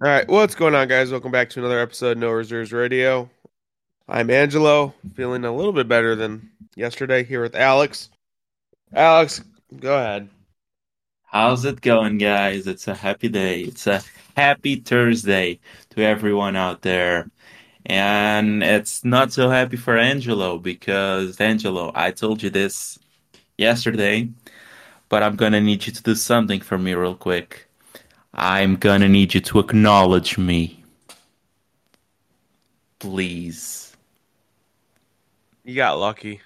All right, what's going on, guys? Welcome back to another episode of No Reserves Radio. I'm Angelo, feeling a little bit better than yesterday here with Alex. Alex, go ahead. How's it going, guys? It's a happy day. It's a happy Thursday to everyone out there. And it's not so happy for Angelo because, Angelo, I told you this yesterday, but I'm gonna need you to do something for me real quick. I'm gonna need you to acknowledge me. Please. You got lucky.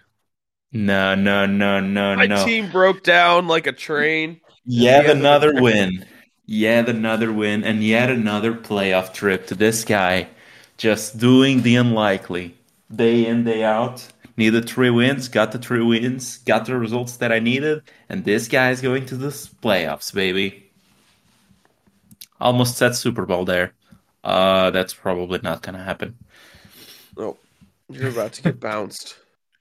No, no, no, no, My no. My team broke down like a train. Yet the the another win. Yet another win and yet another playoff trip to this guy. Just doing the unlikely. Day in, day out. Needed three wins, got the three wins, got the results that I needed, and this guy is going to the playoffs, baby. Almost said Super Bowl there. Uh, that's probably not gonna happen. Oh, you're about to get bounced.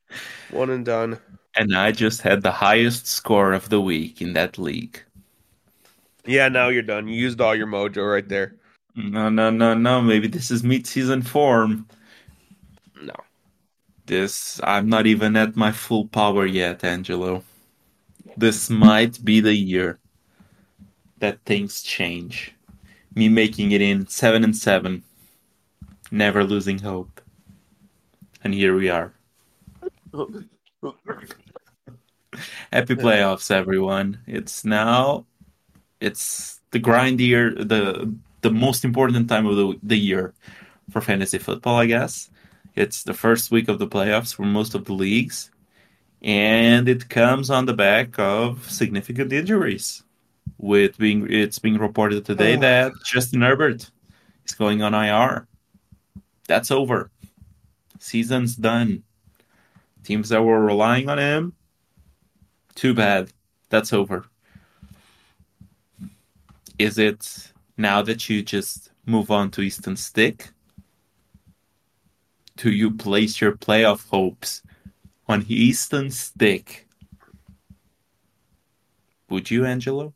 One and done. And I just had the highest score of the week in that league. Yeah, now you're done. You used all your mojo right there. No, no, no, no. Maybe this is mid-season form. No. This, I'm not even at my full power yet, Angelo. This might be the year that things change. Me making it in seven and seven, never losing hope. And here we are. Happy playoffs, everyone. It's now, it's the grind year, the the most important time of the, the year for fantasy football, I guess. It's the first week of the playoffs for most of the leagues, and it comes on the back of significant injuries. With being, it's being reported today Oh. that Justin Herbert is going on IR. That's over. Season's done. Teams that were relying on him, too bad. That's over. Is it now that you just move on to Easton Stick? Do you place your playoff hopes on Easton Stick? Would you, Angelo?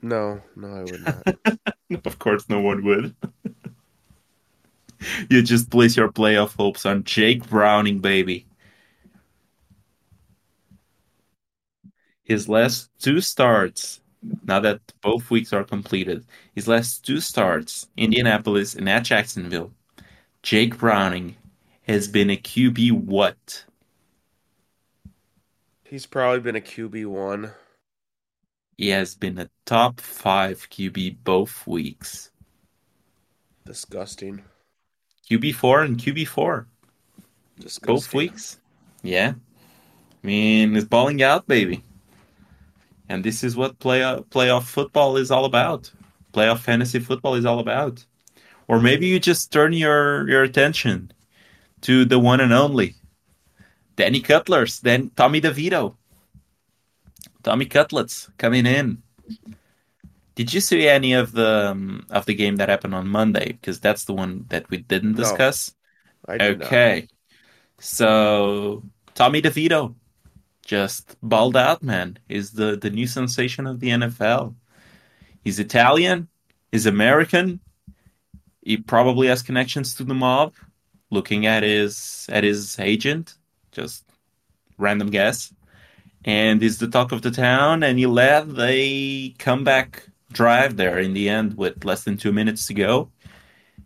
No, no, I would not. of course, no one would. you just place your playoff hopes on Jake Browning, baby. His last two starts, now that both weeks are completed, his last two starts, Indianapolis and at Jacksonville, Jake Browning has been a QB what? He's probably been a QB one. He has been a top five QB both weeks. Disgusting. QB4 and QB4. Disgusting. Both weeks. Yeah. I mean, it's balling out, baby. And this is what play, playoff football is all about. Playoff fantasy football is all about. Or maybe you just turn your, your attention to the one and only Danny Cutlers, then Tommy DeVito. Tommy Cutlets coming in. Did you see any of the um, of the game that happened on Monday? Because that's the one that we didn't No. discuss. I did not. Okay. So Tommy DeVito just balled out, man. Is the, the new sensation of the NFL. He's Italian, he's American. He probably has connections to the mob. Looking at his at his agent, just random guess. And he's the talk of the town, and he led a comeback drive there in the end with less than two minutes to go.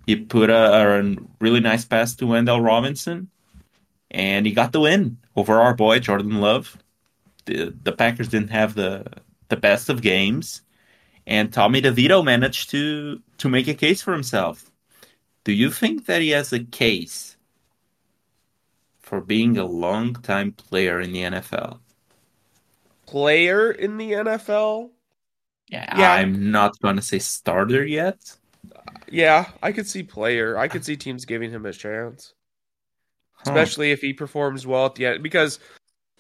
He put a, a really nice pass to Wan'Dale Robinson, and he got the win over our boy Jordan Love. The the Packers didn't have the the best of games, and Tommy DeVito managed to to make a case for himself. Do you think that he has a case for being a long time player in the NFL? Player in the NFL? Yeah, Yeah. I'm not gonna say starter yet. Yeah, I could see player. I could see teams giving him a chance, Huh. especially if he performs well at the end. Because,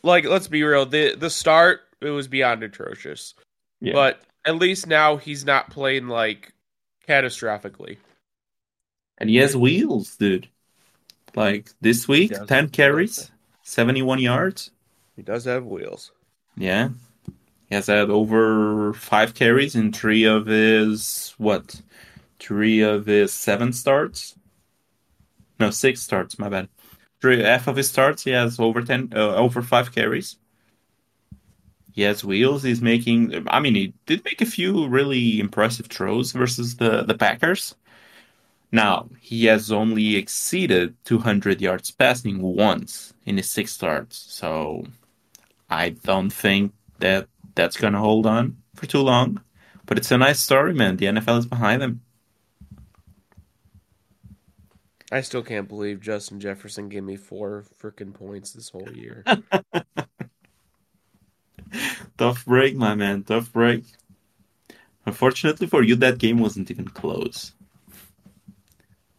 like, let's be real, the the start it was beyond atrocious. Yeah. But at least now he's not playing like catastrophically. And he has wheels, dude. Like this week, 10 carries, 71 yards. He does have wheels. Yeah. He has had over five carries in three of his, what, three of his seven starts. No, six starts. My bad. Three half of his starts, he has over ten, uh, over five carries. He has wheels. He's making. I mean, he did make a few really impressive throws versus the the Packers. Now he has only exceeded 200 yards passing once in his six starts, so I don't think that that's gonna hold on for too long. But it's a nice story, man. The NFL is behind them. I still can't believe Justin Jefferson gave me four freaking points this whole year. Tough break, my man. Tough break. Unfortunately for you, that game wasn't even close.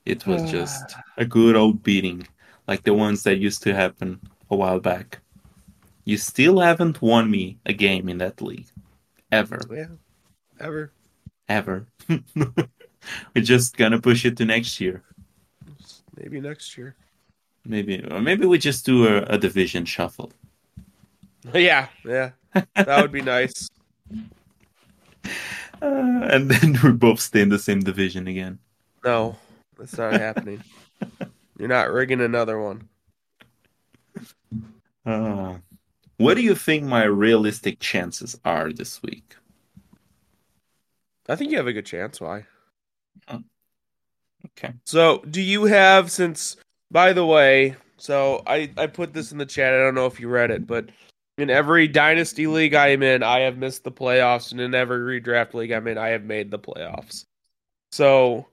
It was just a good old beating, like the ones that used to happen a while back. You still haven't won me a game in that league. Ever. yeah, ever. Ever. We're just gonna push it to next year. Maybe next year. Maybe or maybe we just do a, a division shuffle. Yeah, yeah, that would be nice. Uh, and then we both stay in the same division again. No, that's not happening. You're not rigging another one. Uh, what do you think my realistic chances are this week? I think you have a good chance. Why? Okay. So, do you have since? By the way, so I I put this in the chat. I don't know if you read it, but in every dynasty league I am in, I have missed the playoffs, and in every redraft league I'm in, I have made the playoffs. So,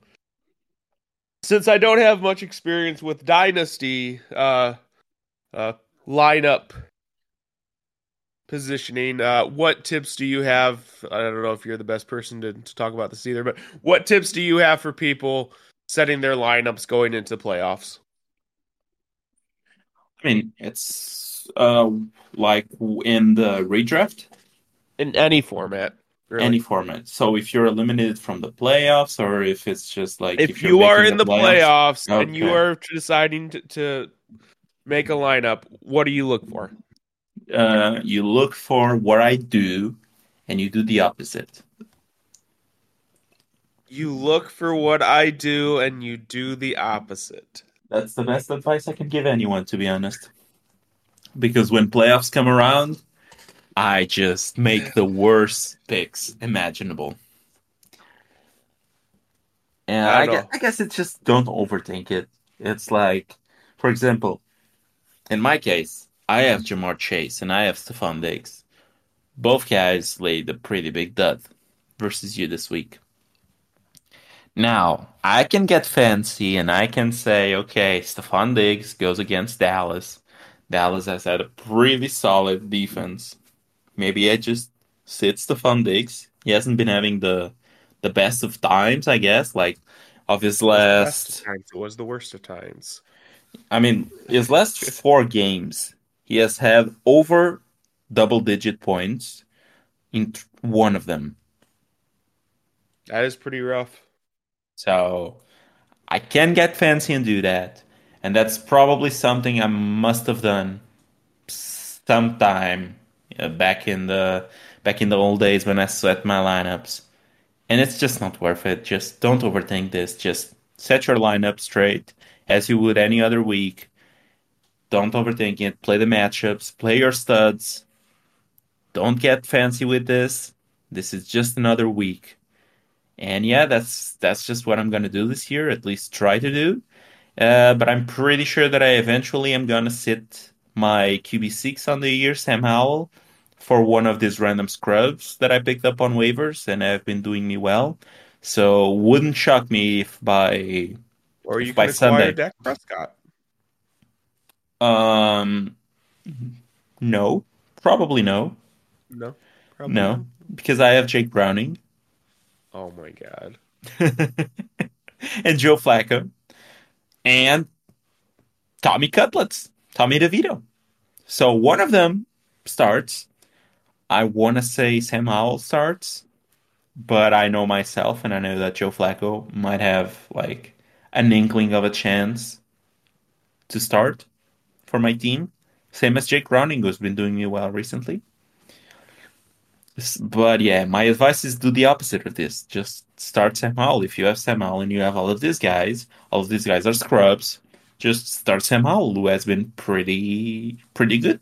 since I don't have much experience with dynasty uh, uh, lineup positioning, uh, what tips do you have? I don't know if you're the best person to, to talk about this either, but what tips do you have for people setting their lineups going into playoffs? I mean, it's uh like in the redraft, In any format, really. any format. So if you're eliminated from the playoffs, or if it's just like if, you're you are in the playoffs, and you are deciding to, to make a lineup, what do you look for? Uh, you look for what I do, and you do the opposite. You look for what I do, and you do the opposite. That's the best advice I can give anyone, to be honest. Because when playoffs come around, I just make the worst picks imaginable. And I I, guess, I guess it's just don't overthink it. It's like, for example, in my case, I have Ja'Marr Chase and I have Stefon Diggs. Both guys laid a pretty big dud versus you this week. Now, I can get fancy and I can say, okay, Stefon Diggs goes against Dallas. Dallas has had a pretty solid defense. Maybe I just sit Stefon Diggs. He hasn't been having the the best of times, I guess. Like of his It was the best last times. It was the worst of times. I mean, his last four games, he has had over double digit points in one of them. That is pretty rough. So I can get fancy and do that. And that's probably something I must have done sometime uh, back in the back in the old days when I sweat my lineups. And it's just not worth it. Just don't overthink this. Just set your lineup straight as you would any other week. Don't overthink it. Play the matchups, play your studs. Don't get fancy with this. This is just another week. And yeah, that's that's just what I'm gonna do this year, at least try to do. Uh, but I'm pretty sure that I eventually am gonna sit my QB6 on the year, Sam Howell, for one of these random scrubs that I picked up on waivers and have been doing me well. So wouldn't shock me if by Or you By Sunday. Dak Prescott. Um no, probably no, No, probably no, not. because I have Jake Browning Oh my god. and Joe Flacco and Tommy Cutlets, Tommy DeVito. So one of them starts. I want to say Sam Howell starts, but I know myself and I know that Joe Flacco might have like an inkling of a chance to start for my team. Same as Jake Browning, who's been doing me well recently. But yeah, my advice is do the opposite of this. Just start Sam Howell. If you have Sam Howell and you have all of these guys, all of these guys are scrubs. Just start Sam Howell, who has been pretty pretty good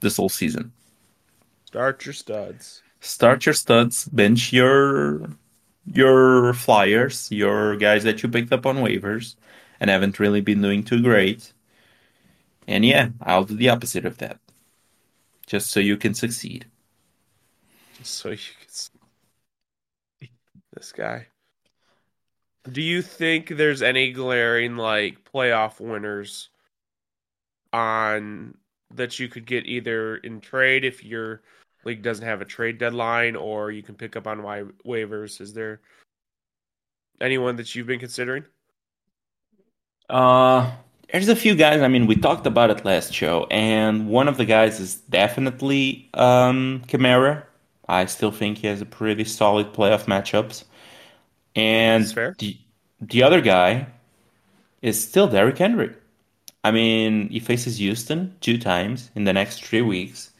this whole season. Start your studs. Start your studs, bench your your flyers, your guys that you picked up on waivers and haven't really been doing too great. And yeah, I'll do the opposite of that. Just so you can succeed. So you can this guy. Do you think there's any glaring like playoff winners on that you could get either in trade if your league doesn't have a trade deadline or you can pick up on wa- waivers? Is there anyone that you've been considering? Uh, there's a few guys. I mean, we talked about it last show, and one of the guys is definitely um, Kamara. I still think he has a pretty solid playoff matchups. And the the other guy is still Derrick Henry. I mean, he faces Houston two times in the next three weeks.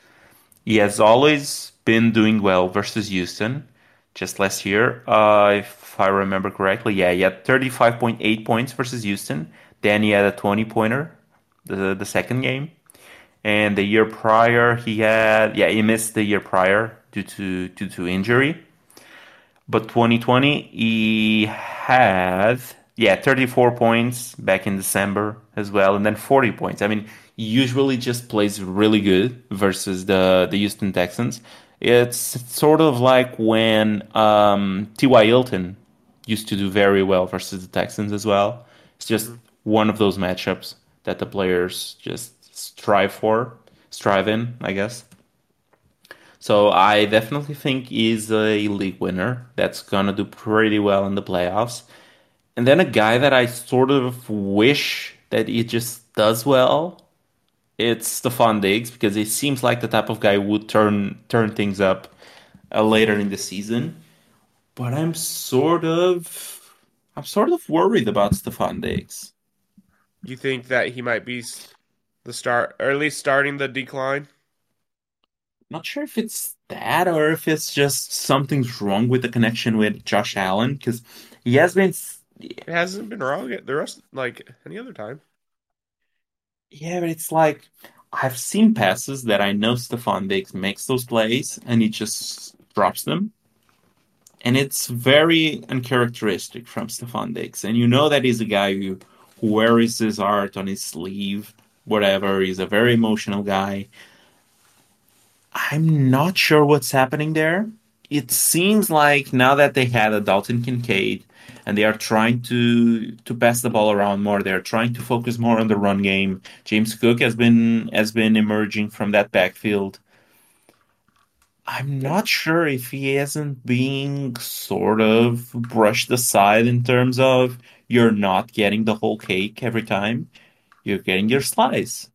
He has always been doing well versus Houston. Just last year, uh, if I remember correctly, yeah, he had 35.8 points versus Houston. Then he had a 20 pointer the the second game. And the year prior, he had yeah, he missed the year prior due to due to injury. But 2020, he had, yeah, 34 points back in December as well, and then 40 points. I mean, usually just plays really good versus the, the Houston Texans. It's sort of like when um, T.Y. Hilton used to do very well versus the Texans as well. It's just Mhm. One of those matchups that the players just strive for, strive in, I guess. So I definitely think he's a league winner that's gonna do pretty well in the playoffs. And then a guy that I sort of wish that he just does well, it's Stefon Diggs because he seems like the type of guy who would turn turn things up uh, later in the season. But I'm sort of I'm sort of worried about Stefon Diggs. You think that he might be the start, or at least starting the decline? Not sure if it's that or if it's just something's wrong with the connection with Josh Allen because he has been It hasn't been wrong at the rest like any other time. Yeah, but it's like I've seen passes that I know Stefon Diggs makes those plays and he just drops them. And it's very uncharacteristic from Stefon Diggs. And you know that he's a guy who wears his art on his sleeve, whatever. He's a very emotional guy. I'm not sure what's happening there. It seems like now that they had a Dalton Kincaid and they are trying to to pass the ball around more, they're trying to focus more on the run game. James Cook has been has been emerging from that backfield. I'm not sure if he isn't being sort of brushed aside in terms of you're not getting the whole cake every time. You're getting your slice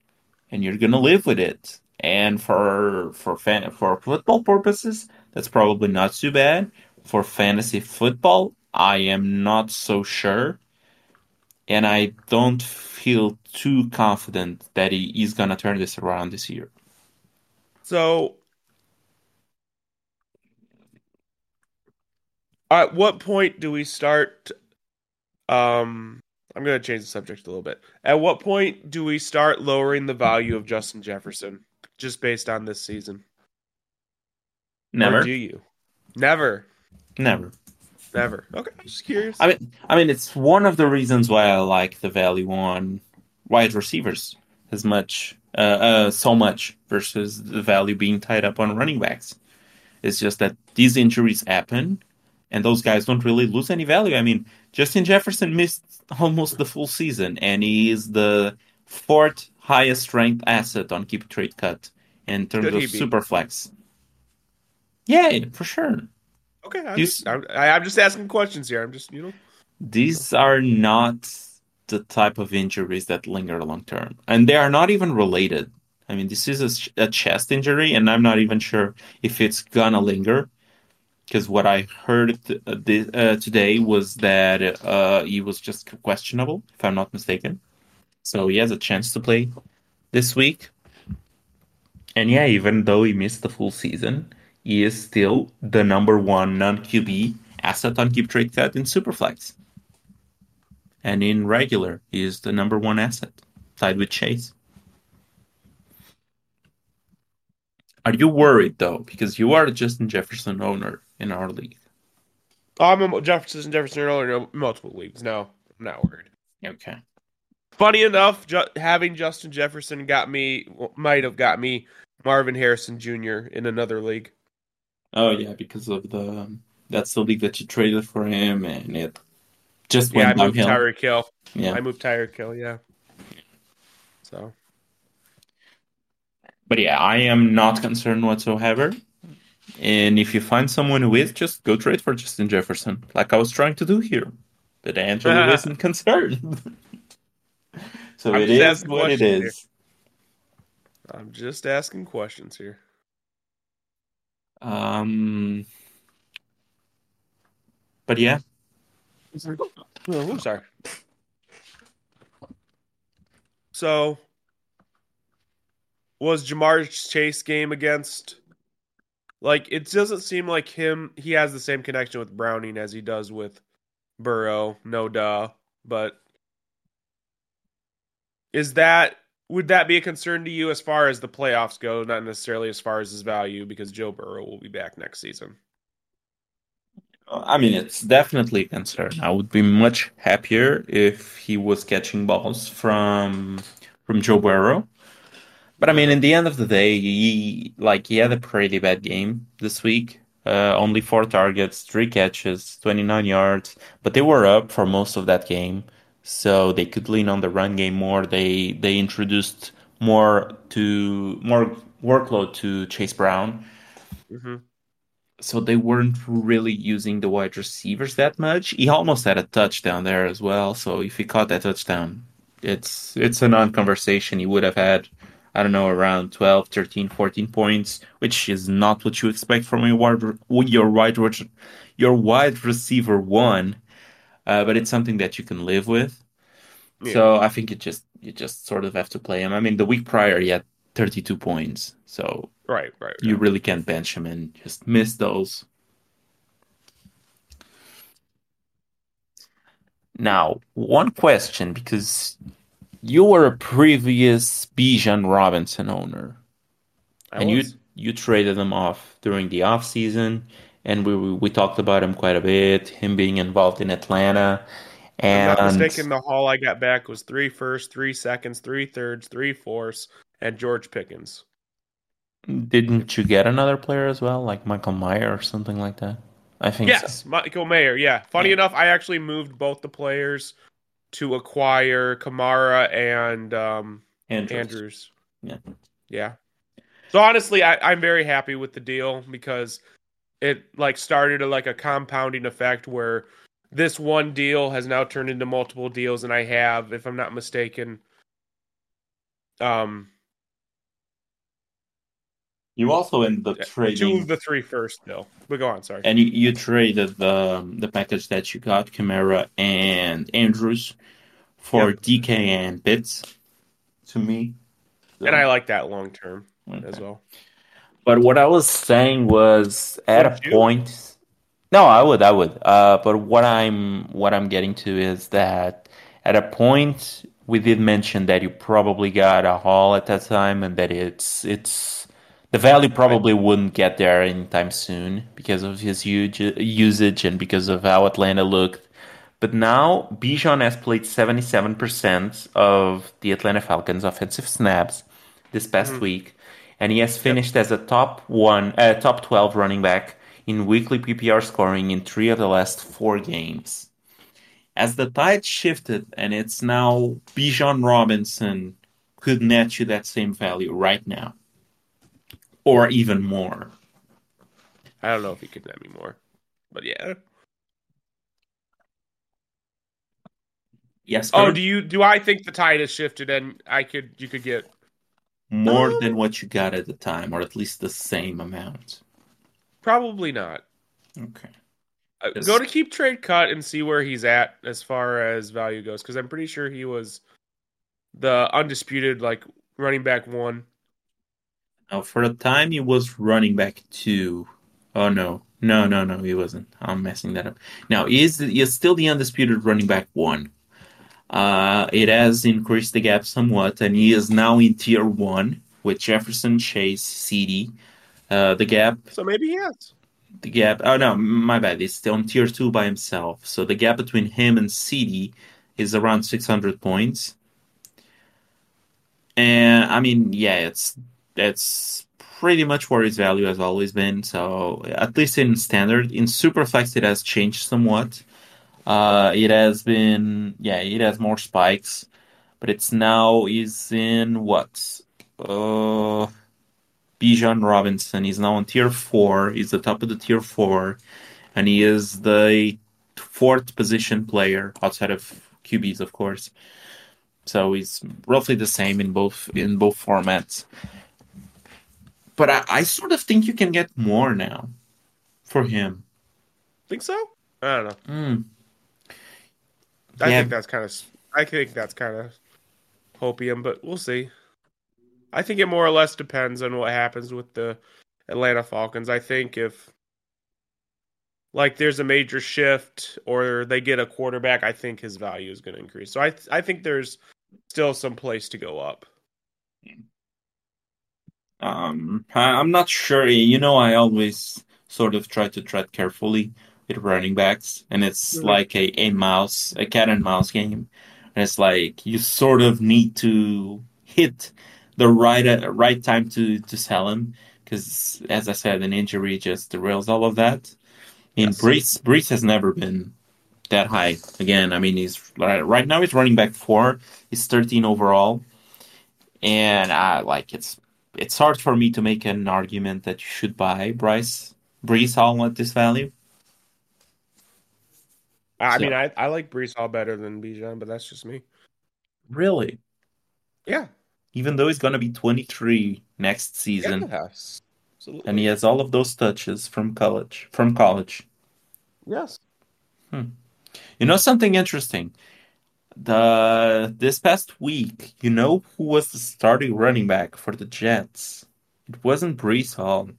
and you're gonna live with it. And for for fan for football purposes, that's probably not too bad. For fantasy football, I am not so sure, and I don't feel too confident that he is gonna turn this around this year. So, at what point do we start? Um, I'm going to change the subject a little bit. At what point do we start lowering the value of Justin Jefferson just based on this season? Or Never, do you? Never. never. Never. Okay, I'm just curious. I mean, I mean, it's one of the reasons why I like the value on wide receivers as much, uh, uh, so much versus the value being tied up on running backs. It's just that these injuries happen, and those guys don't really lose any value. I mean, Justin Jefferson missed almost the full season, and he is the fourth highest ranked asset on Keep Trade Cut in terms Should of he super flex. Yeah, for sure. Okay, I'm These just I'm, I- I'm just asking questions here. I'm just you know. these are not the type of injuries that linger long term, and they are not even related. I mean, this is a, a chest injury, and I'm not even sure if it's gonna linger. Because what I heard th- uh, uh, today was that uh, he was just questionable, if I'm not mistaken. So he has a chance to play this week. And yeah, even though he missed the full season, he is still the number one non QB asset on Keep Trade Cut in Superflex. And in regular, he is the number one asset, tied with Chase. Are you worried though? Because you are a Justin Jefferson owner in our league. I'm a Jefferson Jefferson owner in multiple leagues. No, I'm not worried. Okay. Funny enough, ju- having Justin Jefferson got me might have got me Marvin Harrison Jr. in another league. Oh yeah, because of the um, that's the league that you traded for him, and it just Yeah, I went moved downhill. Tyreek Hill. Yeah, I moved Tyreek Hill. Yeah. So but yeah, I am not concerned whatsoever. And if you find someone who is, just go trade for Justin Jefferson, like I was trying to do here. But Angelo isn't concerned. so I'm it asking what it questions. I'm just asking questions here. Um, but yeah, Oh, I'm sorry. So, was Jamar's Chase game against? Like, it doesn't seem like him. He has the same connection with Browning as he does with Burrow. No duh, but is that would that be a concern to you as far as the playoffs go? Not necessarily as far as his value, because Joe Burrow will be back next season. I mean, it's definitely a concern. I would be much happier if he was catching balls from from Joe Burrow. But I mean, in the end of the day, he like he had a pretty bad game this week. Uh, only four targets, three catches, 29 yards, but they were up for most of that game, so they could lean on the run game more. They they introduced more to more workload to Chase Brown Mm-hmm. so they weren't really using the wide receivers that much. He almost had a touchdown there as well. So if he caught that touchdown, it's it's a non-conversation. He would have had, I don't know, around 12, 13, 14 points, which is not what you expect from your wide your wide your wide receiver one. Uh, but it's something that you can live with. Yeah. So I think you just you just sort of have to play him. I mean, the week prior he had 32 points. So Right, right. you really can't bench him and just miss those. Now, one question because you were a previous Bijan Robinson owner, I and you was. you traded him off during the off season, and we we talked about him quite a bit, him being involved in Atlanta, I'm and not mistaken. The haul I got back was three firsts, three seconds, three thirds, three fourths, and George Pickens. didn't you get another player as well, like Michael Mayer or something like that? I think so. Yes, Michael Mayer. Yeah. Funny Yeah. enough, I actually moved both the players to acquire Kamara and um, Andrews. Andrews. Yeah. Yeah. So honestly, I, I'm very happy with the deal because it like started a, like a compounding effect where this one deal has now turned into multiple deals, and I have, if I'm not mistaken, um, You also ended up two trading of the three first still. But go on, sorry. And you, you traded the the package that you got, Kamara and Andrews, for Yep. DK and Pitts to me. So, And I like that long term okay. as well. But what I was saying was at Would a you? point. No, I would, I would. Uh, but what I'm what I'm getting to is that at a point we did mention that you probably got a haul at that time, and that it's it's the value probably wouldn't get there anytime soon because of his huge usage and because of how Atlanta looked. But now Bijan has played 77% of the Atlanta Falcons offensive snaps this past Mhm. week, and he has finished as a top one, uh, top 12 running back in weekly PPR scoring in three of the last four games. As the tide shifted, and it's now Bijan Robinson could net you that same value right now, or even more. I don't know if he could net me more, but yeah. Yes, Oh, do you do I think the tide has shifted and I could you could get more Um, than what you got at the time, or at least the same amount. probably not. Okay. Uh, Yes. Go to keep trade cut and see where he's at as far as value goes because I'm pretty sure he was the undisputed like running back one. Now, for a time, he was running back two Oh no, no, no, no, he wasn't. I'm messing that up. Now he is he is still the undisputed running back one. Uh, it has increased the gap somewhat, and he is now in tier one with Jefferson, Chase, CD. Uh, the gap, So maybe he has. the gap. Oh no, my bad. He's still in tier two by himself. So the gap between him and CD is around 600 points. And I mean, yeah, it's it's pretty much where his value has always been. So at least in standard, in Superflex, it has changed somewhat. Uh, it has been, yeah, it has more spikes, but it's now is in what? Uh, Bijan Robinson. He's now on tier four. He's the top of the tier four, and he is the fourth position player outside of QBs, of course. So he's roughly the same in both in both formats. But I, I sort of think you can get more now for him. Think so? I don't know. Mm. I Yeah. think that's kind of. I think that's kind of hopium, but we'll see. I think it more or less depends on what happens with the Atlanta Falcons. I think if like there's a major shift or they get a quarterback, I think his value is going to increase. So I I think there's still some place to go up. Um, I- I'm not sure. You know, I always sort of try to tread carefully with running backs, and it's Mhm. like a, a mouse, a cat and mouse game. And it's like you sort of need to hit the right uh, right time to to sell him, because as I said, an injury just derails all of that. And Yes. Breece Breece has never been that high. Again, I mean, he's right now he's running back four. He's 13 overall, and I like it's it's hard for me to make an argument that you should buy Bryce Breece Hall at this value. I So- mean, I, I like Breece Hall better than Bijan, but that's just me. Really, Yeah. even though he's gonna be 23 next season, Yes. Absolutely. and he has all of those touches from college. From college, yes. Hmm. you know something interesting. The this past week, you know who was the starting running back for the Jets? It wasn't Breece Hall.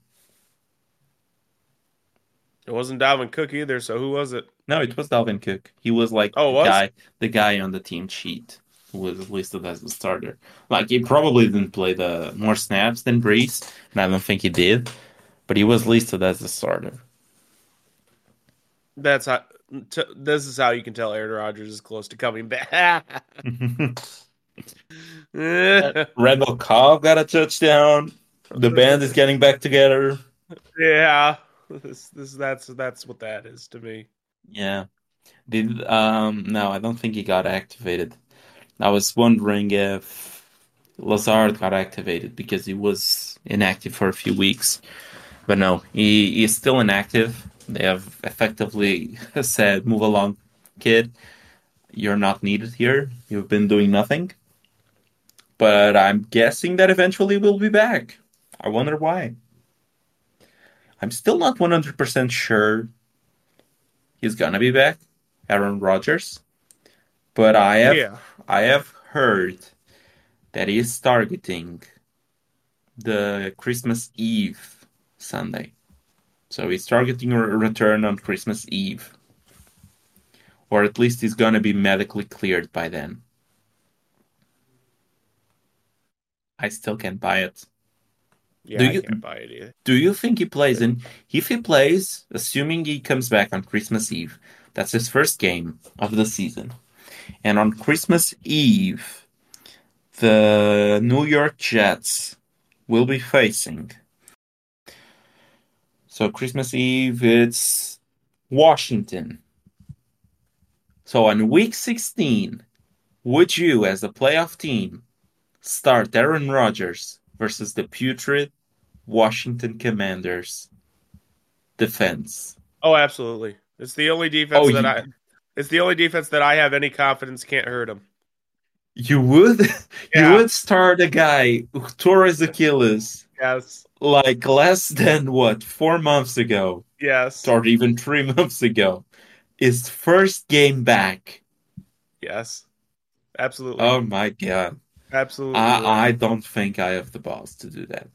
It wasn't Dalvin Cook either, so who was it? No, it was Dalvin Cook. He was like Oh, the was? guy, the guy on the team sheet who was listed as a starter. Like he probably didn't play the more snaps than Breece, and I don't think he did, but he was listed as a starter. That's how. T- this is how you can tell Aaron Rodgers is close to coming back. Randall Cobb got a touchdown. The band is getting back together. yeah, this, this that's that's what that is to me. Yeah. Did um no, I don't think he got activated. I was wondering if Lazard got activated because he was inactive for a few weeks. But no, he, he is still inactive. They have effectively said, move along, kid. You're not needed here. You've been doing nothing. But I'm guessing that eventually we'll be back. I wonder why. I'm still not 100% sure he's gonna be back, Aaron Rodgers. But I have Yeah, I have heard that he is targeting the Christmas Eve Sunday. So he's targeting a return on Christmas Eve. Or at least he's gonna be medically cleared by then. I still can't buy it. yeah, Do I can't buy it either. Do you think he plays? And if he plays, assuming he comes back on Christmas Eve, that's his first game of the season. And on Christmas Eve, the New York Jets will be facing. So Christmas Eve, it's Washington. So on week 16, would you, as a playoff team, start Aaron Rodgers versus the putrid Washington Commanders defense. Oh, absolutely. It's the only defense Oh, that you- I. It's the only defense that I have any confidence can't hurt him. You would Yeah. you would start a guy who tore his Achilles Yes, like less than what four months ago, yes, or even three months ago. His first game back. yes. Absolutely, Oh my god. absolutely. I, I don't think I have the balls to do that.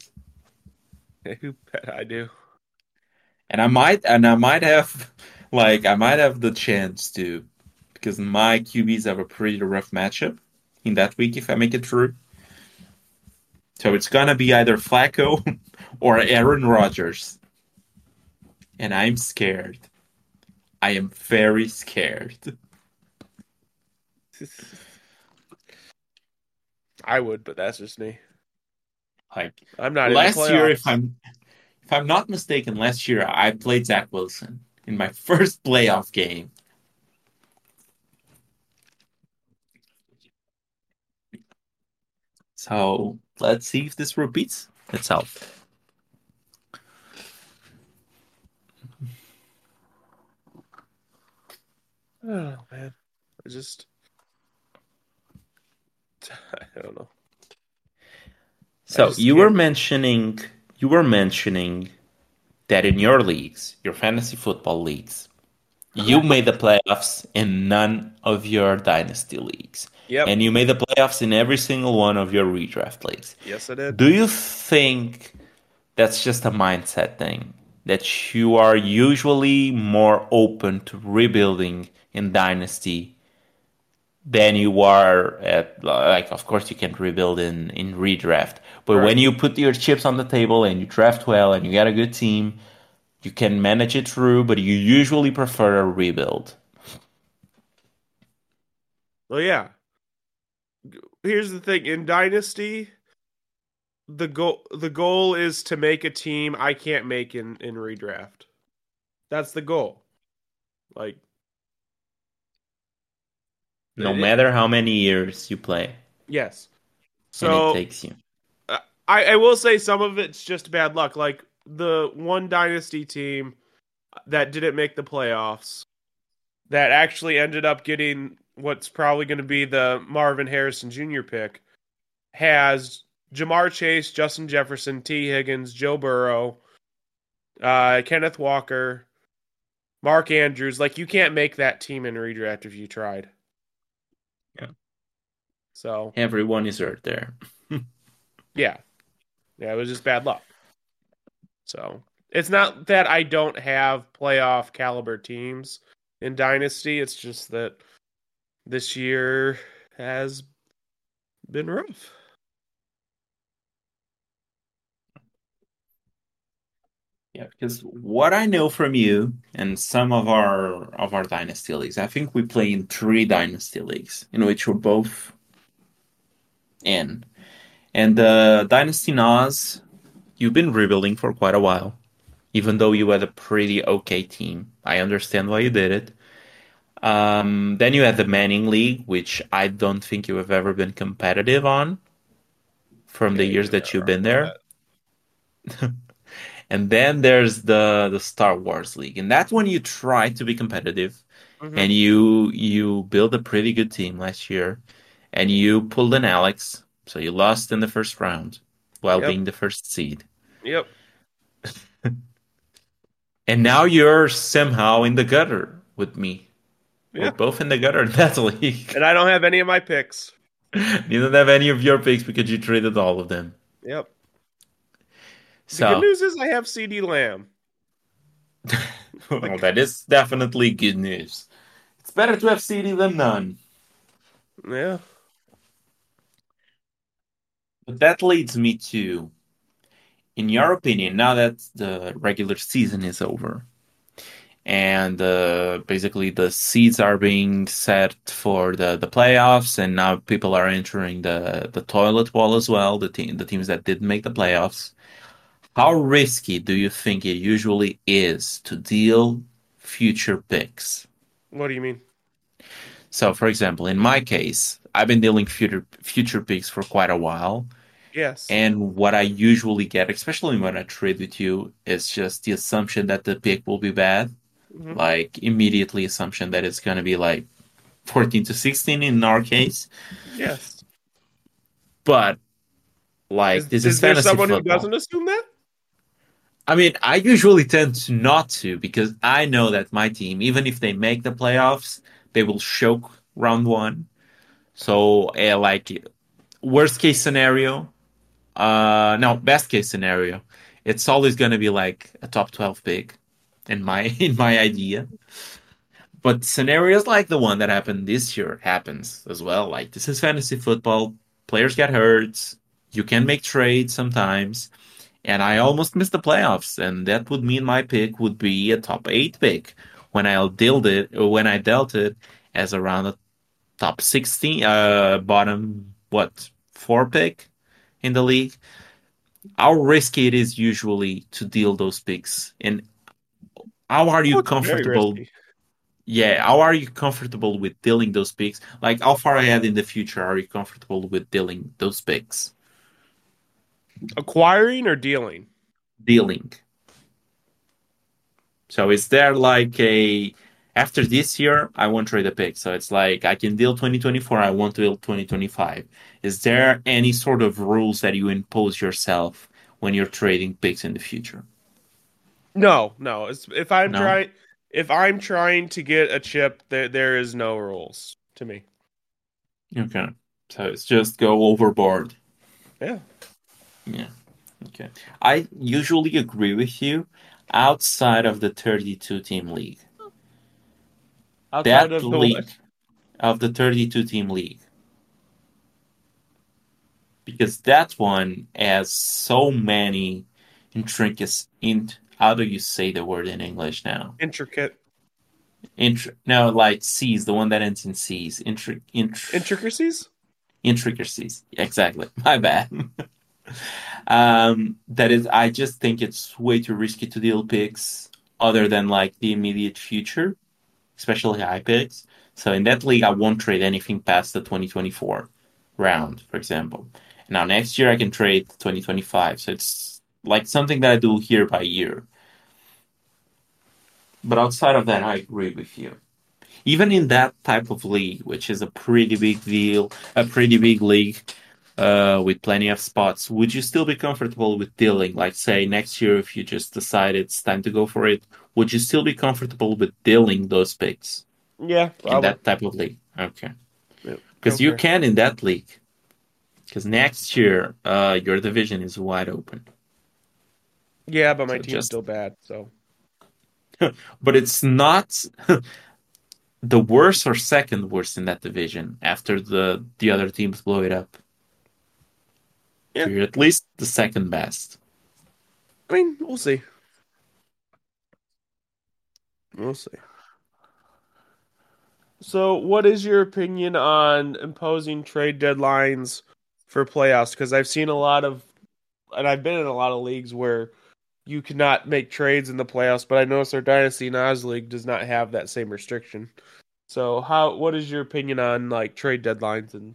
You bet I do. And I might and I might have like I might have the chance to because my QBs have a pretty rough matchup in that week if I make it through. So it's gonna be either Flacco or Aaron Rodgers. And I'm scared. I am very scared. I would, but that's just me. Like I'm not last year, if I'm if I'm not mistaken, last year I played Zach Wilson in my first playoff game. So let's see if this repeats itself. Oh man, I just I don't know. So you were can't- mentioning you were mentioning that in your leagues, your fantasy football leagues, you made the playoffs in none of your dynasty leagues. Yep. And you made the playoffs in every single one of your redraft leagues. yes, I did. Do you think that's just a mindset thing? That you are usually more open to rebuilding in Dynasty than you are at, like, of course, you can rebuild in, in redraft. But Right. when you put your chips on the table and you draft well and you got a good team, you can manage it through, but you usually prefer a rebuild. Well, yeah. Here's the thing: in Dynasty, the goal the goal is to make a team I can't make in in redraft. That's the goal. Like, No matter how many years you play, yes. and So it takes you. Uh, I, I will say some of it's just bad luck. Like the one dynasty team that didn't make the playoffs, that actually ended up getting what's probably going to be the Marvin Harrison Jr. pick, has Ja'Marr Chase, Justin Jefferson, Tee Higgins, Joe Burrow, uh, Kenneth Walker, Mark Andrews. Like you can't make that team in redraft if you tried. Yeah. So Everyone is hurt there. yeah. Yeah, it was just bad luck. So it's not that I don't have playoff caliber teams in Dynasty. It's just that this year has been rough. Yeah, because what I know from you and some of our of our dynasty leagues, I think we play in three dynasty leagues in which we're both in. And the Dynasty Nas, you've been rebuilding for quite a while, even though you had a pretty okay team. I understand why you did it. Um, then you had the Manning League, which I don't think you have ever been competitive on from the years that you've been there. And then there's the the Star Wars League, and that's when you try to be competitive, Mhm. and you you build a pretty good team last year, and you pulled an Alex, so you lost in the first round while Yep. being the first seed, Yep. and now you're somehow in the gutter with me. Yeah. We're both in the gutter in that league. And I don't have any of my picks. you don't have any of your picks because you traded all of them. Yep. The So good news is I have CD Lamb. well, that is definitely good news. It's better to have CD than none. Yeah. But that leads me to, in your opinion, now that the regular season is over, and uh, basically the seeds are being set for the, the playoffs, and now people are entering the, the toilet bowl as well, the team the teams that didn't make the playoffs. How risky do you think it usually is to deal future picks? What do you mean? So, for example, in my case, I've been dealing future future picks for quite a while. Yes. And what I usually get, especially when I trade with you, is just the assumption that the pick will be bad. Mhm. Like immediately assumption that it's gonna be like 14 to 16 in our case. Yes. But like Is, this is is there fantasy someone who doesn't assume that? I mean, I usually tend to not to because I know that my team, even if they make the playoffs, they will choke round one. So, uh, like, worst case scenario, uh, no, best case scenario, it's always going to be like a top 12 pick in my in my idea. But scenarios like the one that happened this year happens as well. Like this is fantasy football. Players get hurt. You can make trades sometimes. And I almost missed the playoffs, and that would mean my pick would be a top eight pick when I dealt it when I dealt it as around a top sixteen, uh, bottom what four pick in the league. How risky it is usually to deal those picks, and how are you comfortable? Yeah, how are you comfortable with dealing those picks? Like, how far ahead in the future are you comfortable with dealing those picks? Acquiring or dealing? Dealing. So is there like a after this year I won't trade a pick. So it's like I can deal 2024, I won't deal 2025. Is there any sort of rules that you impose yourself when you're trading picks in the future? No, no. It's, if I'm No? trying, if I'm trying to get a chip, there there is no rules to me. Okay. So it's just go overboard. Yeah. Yeah. Okay. I usually agree with you outside of the 32 team league. Outside That of the league what? of the 32 team league. Because that one has so many intricacies. In, how do you say the word in English now? intricate Intr- no, like C's, the one that ends in C's. Intri- intr- intricacies. intricacies. Exactly. My bad. um, that is, I just think it's way too risky to deal picks other than like the immediate future, especially high picks. So in that league, I won't trade anything past the 2024 round, for example. Now next year I can trade 2025. So it's like something that I do year by year. But outside of that, I agree with you. Even in that type of league, which is a pretty big deal, a pretty big league uh, with plenty of spots, would you still be comfortable with dealing? Like, say, next year, if you just decide it's time to go for it, would you still be comfortable with dealing those picks Yeah, in probably. that type of league? Okay. Yep, Because you can in that league. Because next year, uh, your division is wide open. Yeah, but my So team's just- still bad. So But it's not the worst or second worst in that division after the the other teams blow it up. Yeah. You're at least the second best. I mean, we'll see. We'll see. So, what is your opinion on imposing trade deadlines for playoffs? Because I've seen a lot of, and I've been in a lot of leagues where you cannot make trades in the playoffs. But I noticed our Dynasty Nas League does not have that same restriction. So, how? What is your opinion on like trade deadlines and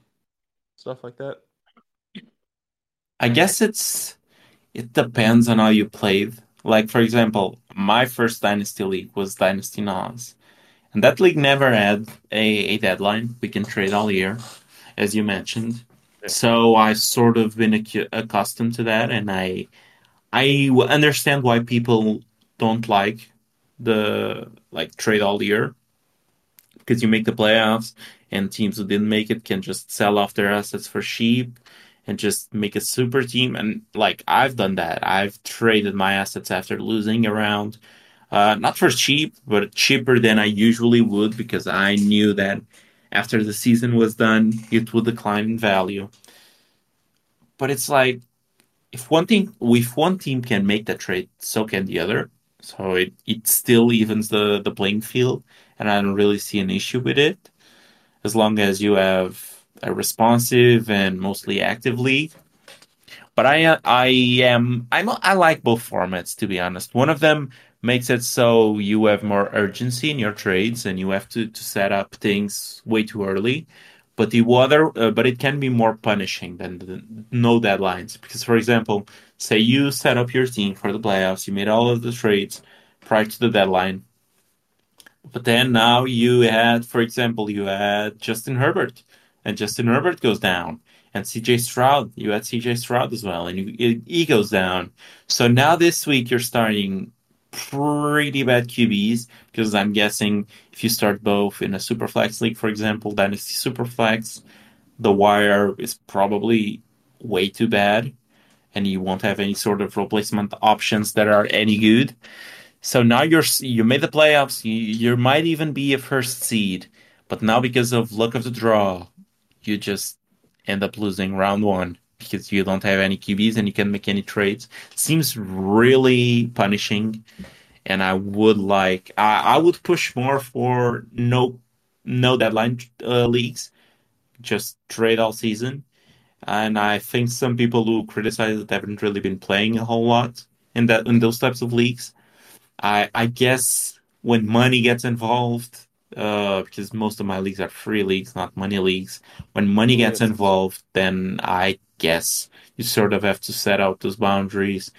stuff like that? I guess it's it depends on how you played. Like for example, my first Dynasty League was Dynasty Nas. And that league never had a, a deadline. We can trade all year, as you mentioned. Yeah. So I sort of been accu- accustomed to that, and I I understand why people don't like the like trade all year because you make the playoffs, and teams who didn't make it can just sell off their assets for cheap and just make a super team. And like I've done that. I've traded my assets after losing a round. Uh, not for cheap, but cheaper than I usually would because I knew that after the season was done, it would decline in value. But it's like if one team, if one team can make that trade, so can the other. So it, it still evens the, the playing field, and I don't really see an issue with it as long as you have a responsive and mostly active league. But I I am I'm I like both formats to be honest. One of them makes it so you have more urgency in your trades and you have to, to set up things way too early. But the other, uh, but it can be more punishing than the no deadlines. Because, for example, say you set up your team for the playoffs, you made all of the trades prior to the deadline, but then now you had, for example, you had Justin Herbert, and Justin Herbert goes down, and CJ Stroud, you had CJ Stroud as well, and he goes down. So now this week you're starting pretty bad QBs because I'm guessing if you start both in a Superflex league, for example, Dynasty Superflex, the wire is probably way too bad, and you won't have any sort of replacement options that are any good. So now you're you made the playoffs. You, you might even be a first seed, but now because of luck of the draw, you just end up losing round one because you don't have any QBs and you can't make any trades. Seems really punishing, and I would like I, I would push more for no no deadline uh, leagues, just trade all season. And I think some people who criticize it haven't really been playing a whole lot in that in those types of leagues. I I guess when money gets involved, uh, because most of my leagues are free leagues, not money leagues. When money gets Yes. involved, then I guess you sort of have to set out those boundaries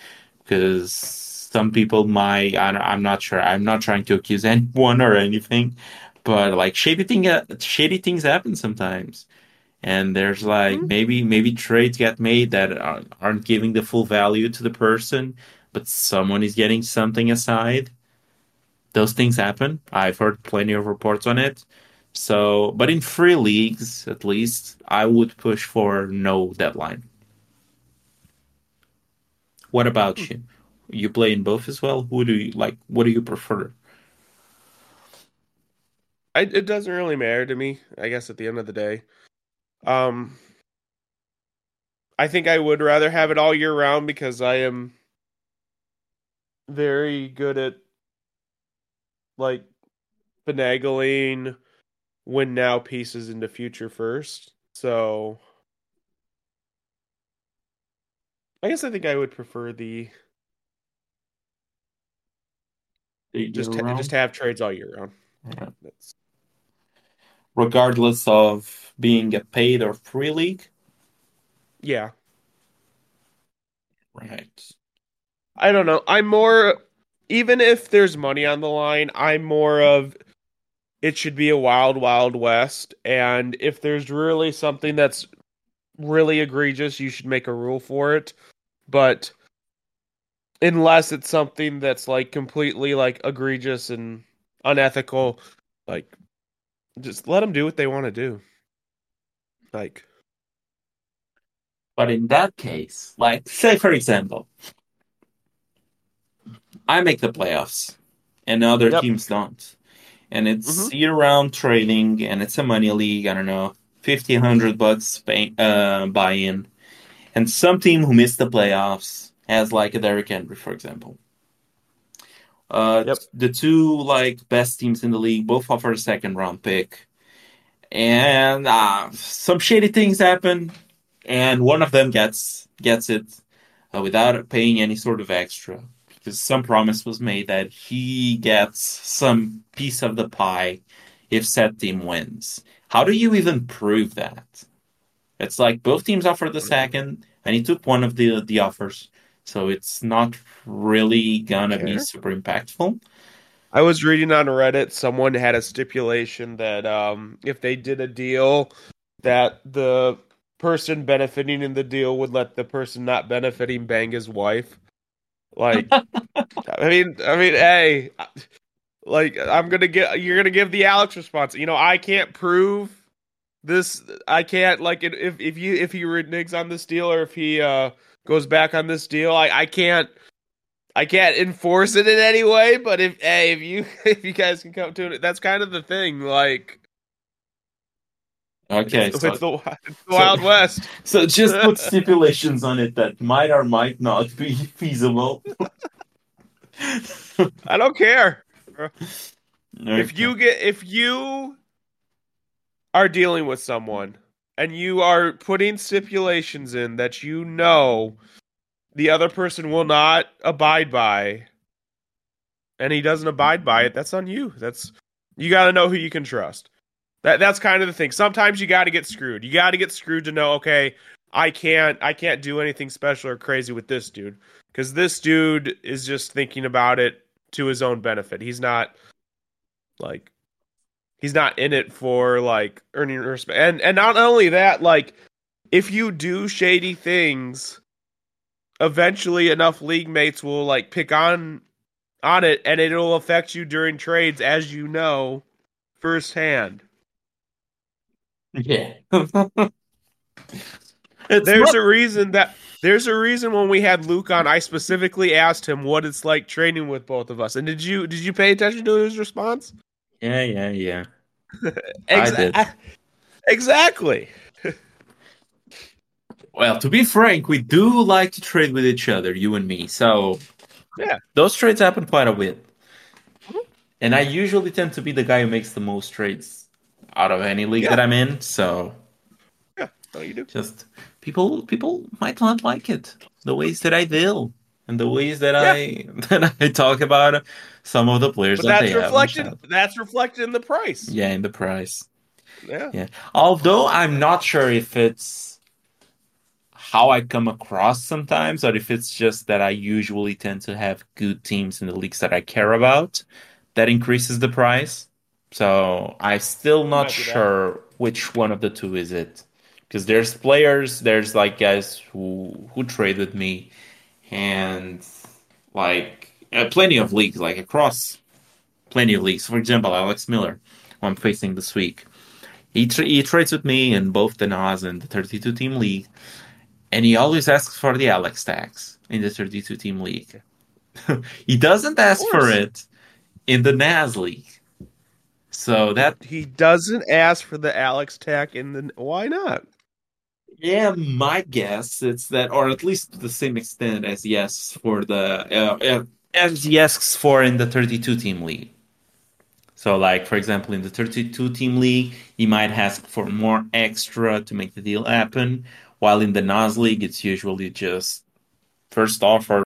because some people might. I, I'm not sure. I'm not trying to accuse anyone or anything, but like shady thing, uh, shady things happen sometimes. And there's like Mhm. maybe maybe trades get made that aren't giving the full value to the person, but someone is getting something aside those things happen. I've heard plenty of reports on it. So, but in free leagues, at least, I would push for no deadline. What about you? You play in both as well? Who do you like? What do you prefer? I, it doesn't really matter to me. I guess at the end of the day, um, I think I would rather have it all year round because I am very good at like finagling win now pieces into future first. So I guess I think I would prefer the just ha- just have trades all year round. Yeah. Regardless of being a paid or free league? yeah. Right. I don't know. I'm more even if there's money on the line, I'm more of it should be a wild wild west and if there's really something that's really egregious, you should make a rule for it. But unless it's something that's like completely like egregious and unethical, like just let them do what they want to do. Like But in that case, like, say for example, I make the playoffs and other Yep. teams don't. And it's Mhm. year round trading and it's a money league, I don't know, 50, 100 bucks pay, uh, buy in. And some team who missed the playoffs has like a Derrick Henry, for example. Uh, Yep. The two like best teams in the league both offer a second round pick. And uh, some shady things happen, and one of them gets gets it uh, without paying any sort of extra because some promise was made that he gets some piece of the pie if said team wins. How do you even prove that? It's like both teams offered the second, and he took one of the the offers, so it's not really gonna be super impactful. I was reading on Reddit, someone had a stipulation that um, if they did a deal, that the person benefiting in the deal would let the person not benefiting bang his wife. Like, I mean, I mean, hey, like I'm gonna get, you're gonna give the Alex response. You know, I can't prove this. I can't like if if you if he reneges on this deal or if he uh goes back on this deal, I I can't. I can't enforce it in any way, but if hey, if you if you guys can come to it, that's kind of the thing. Like, Okay, it's, so, it's the, it's the Wild West. so just put stipulations on it that might or might not be feasible. I don't care if you get if you are dealing with someone and you are putting stipulations in that you know the other person will not abide by, and he doesn't abide by it, that's on you. That's you got to know who you can trust. That that's kind of the thing. Sometimes you got to get screwed. You got to get screwed to know, okay, I can't I can't do anything special or crazy with this dude cuz this dude is just thinking about it to his own benefit. He's not like he's not in it for like earning respect. And and not only that, like if you do shady things, eventually enough league mates will like pick on on it and it'll affect you during trades as you know firsthand. Yeah. It's There's not- a reason that there's a reason when we had Luke on, I specifically asked him what it's like training with both of us. And did you did you pay attention to his response? yeah, yeah, yeah. I did. Exactly. Well, to be frank, we do like to trade with each other, you and me. So, Yeah. those trades happen quite a bit. Mm-hmm. And I usually tend to be the guy who makes the most trades out of any league Yeah. that I'm in. So, Yeah. Oh, you do. just people people might not like it the ways that I deal and the ways that I that I talk about some of the players But that that's they have. on reflected. That's reflected in the price. Yeah, in the price. Yeah. Yeah. Although I'm not sure if it's how I come across sometimes, or if it's just that I usually tend to have good teams in the leagues that I care about that increases the price. So I'm still not Might be that. sure which one of the two is it. Because there's players, there's like guys who who trade with me, and like uh, plenty of leagues, like across plenty of leagues. For example, Alex Miller, who I'm facing this week. He, tra- he trades with me in both the NAS and the 32 team league, and he always asks for the Alex tax in the 32 team league. he doesn't ask for it in the NAS league. So that, He doesn't ask for the Alex tack in the. Why not? yeah, my guess it's that, or at least to the same extent as yes for the, uh, uh, as he asks for in the 32 team league. So, like for example, in the 32 team league, he might ask for more extra to make the deal happen. While in the NAS league, it's usually just first offer,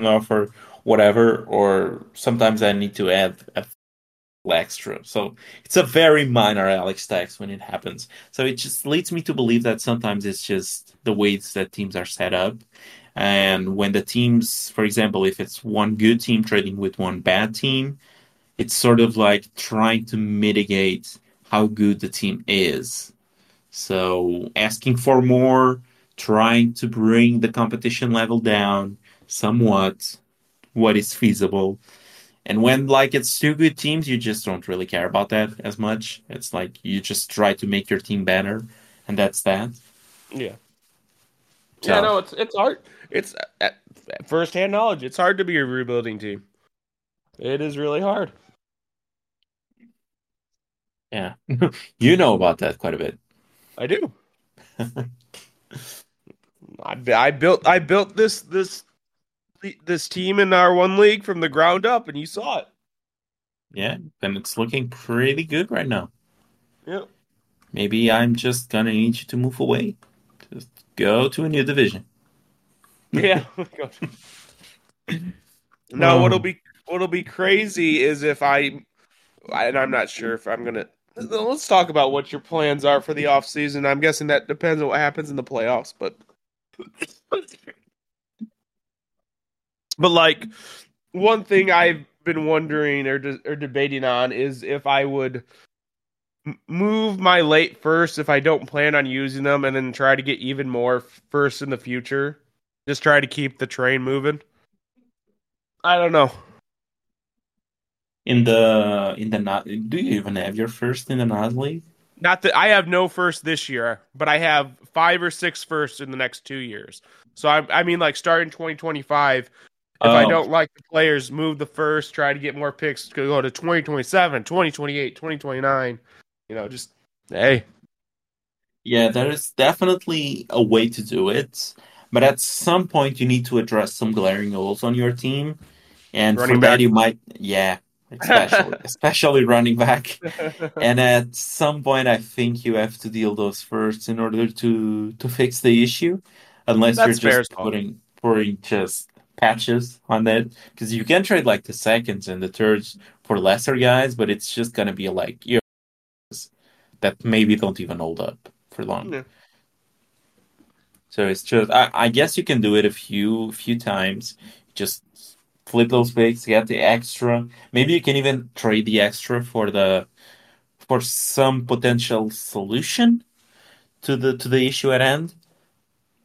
offer, whatever. Or sometimes I need to add a extra. So it's a very minor Alex tax when it happens. So it just leads me to believe that sometimes it's just the ways that teams are set up. And when the teams, for example, if it's one good team trading with one bad team, it's sort of like trying to mitigate how good the team is. So asking for more, trying to bring the competition level down somewhat, what is feasible. And when like it's two good teams, you just don't really care about that as much. It's like you just try to make your team better, and that's that. Yeah. So- Yeah, no, it's it's hard. It's uh, first hand knowledge. It's hard to be a rebuilding team. It is really hard. Yeah, you know about that quite a bit. I do. I, I built I built this this this team in our one league from the ground up, and you saw it. Yeah, and it's looking pretty good right now. Yep. Maybe I'm just gonna need you to move away. Just go to a new division. Yeah. no, Oh. what'll be what'll be crazy is if I and I'm not sure if I'm gonna let's talk about what your plans are for the off season. I'm guessing that depends on what happens in the playoffs, but but like one thing I've been wondering or de- or debating on is if I would move my late first if I don't plan on using them and then try to get even more first in the future. Just try to keep the train moving. I don't know. In the in the Na- do you even have your first in the NAS league? Not that I have no first this year, but I have five or six firsts in the next two years. So I, I mean, like starting 2025, if I Oh. don't like the players, move the first, try to get more picks, go to 2027, 2028, 2029. You know, just hey, Yeah, there is definitely a way to do it, but at some point you need to address some glaring holes on your team, and Running for back. that you might, yeah, especially especially running back. And at some point, I think you have to deal those first in order to to fix the issue, unless That's you're just putting putting just patches on that, because you can trade like the seconds and the thirds for lesser guys, but it's just gonna be like you that maybe don't even hold up for long. So it's just I, I guess you can do it a few few times. Just flip those picks, get the extra. Maybe you can even trade the extra for the for some potential solution to the to the issue at hand.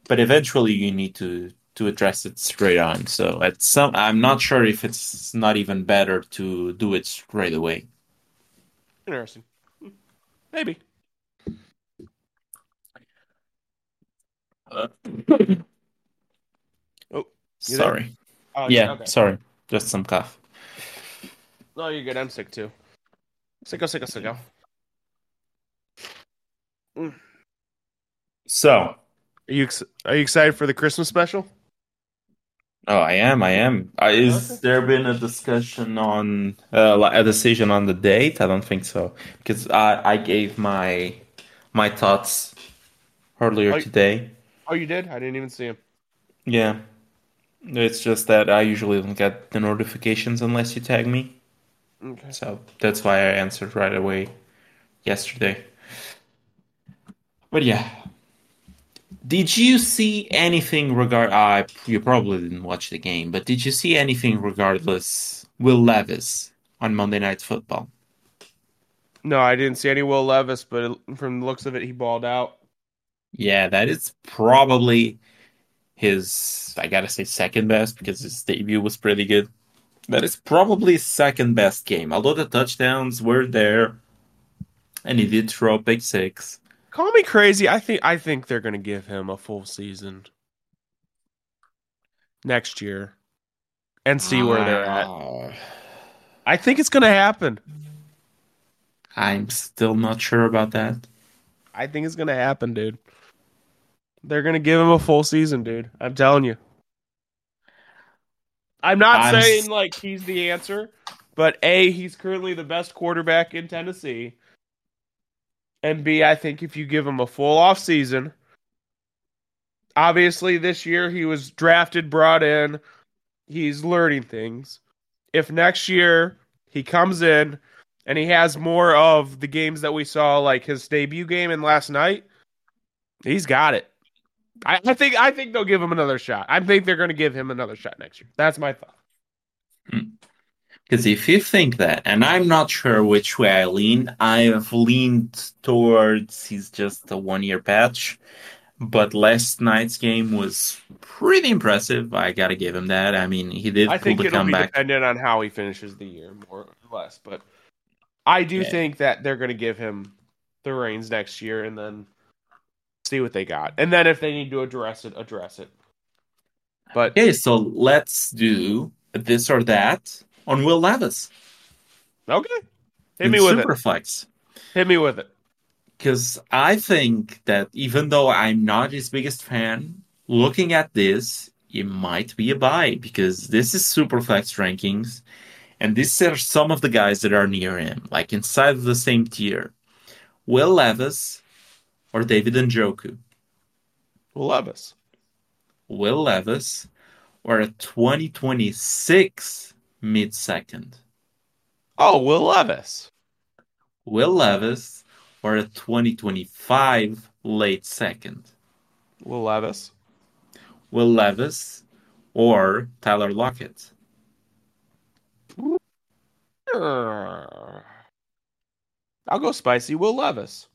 But eventually you need to to address it straight on. So at some I'm not sure if it's not even better to do it straight away. interesting. Maybe. Uh, oh. Sorry. Oh, Yeah, Okay. sorry. Just some cough. No, you're good. I'm sick too. Sicko, oh, sicko, oh, sicko. Oh. So, Are you ex- are you excited for the Christmas special? Oh, I am, I am. Uh, is Okay. there been a discussion on uh, a decision on the date? I don't think so because I I gave my my thoughts earlier Oh, today. Oh, you did? I didn't even see him. Yeah, it's just that I usually don't get the notifications unless you tag me, Okay. so that's why I answered right away yesterday. But yeah, did you see anything regard? Uh, you probably didn't watch the game, but did you see anything regardless? Will Levis on Monday Night Football? No, I didn't see any Will Levis, but it, from the looks of it, he balled out. Yeah, that is probably his. I gotta say second best because his debut was pretty good. That is probably his second best game. Although the touchdowns were there, and he did throw a pick six. Call me crazy. I think I think they're gonna give him a full season next year and see where they're at. Uh, I think it's gonna happen. I'm still not sure about that. I think it's gonna happen, dude. They're gonna give him a full season, dude. I'm telling you. I'm not I'm saying like he's the answer, but A, he's currently the best quarterback in Tennessee. And B, I think if you give him a full off season, obviously this year he was drafted, brought in, he's learning things. If next year he comes in and he has more of the games that we saw, like his debut game and last night, he's got it. I, I think I think they'll give him another shot. I think they're going to give him another shot next year. That's my thought. Hmm. Because if you think that, and I'm not sure which way I lean, I have leaned towards he's just a one year patch. But last night's game was pretty impressive. I gotta give him that. I mean, he did I pull think it'll be dependent on how he finishes the year, more or less. But I do Yeah. think that they're going to give him the reins next year and then see what they got. And then if they need to address it, address it. But Okay, so let's do this or that on Will Levis. okay, hit me with it. Superflex. Hit me with it. Because I think that even though I'm not his biggest fan, looking at this, it might be a buy because this is Superflex rankings, and these are some of the guys that are near him, like inside of the same tier. Will Levis or David Njoku? Will Levis. Will Levis or a 2026 mid second? Oh, Will Levis. Will Levis or a 2025 late second? Will Levis. Will Levis or Tyler Lockett? I'll go spicy. Will Levis.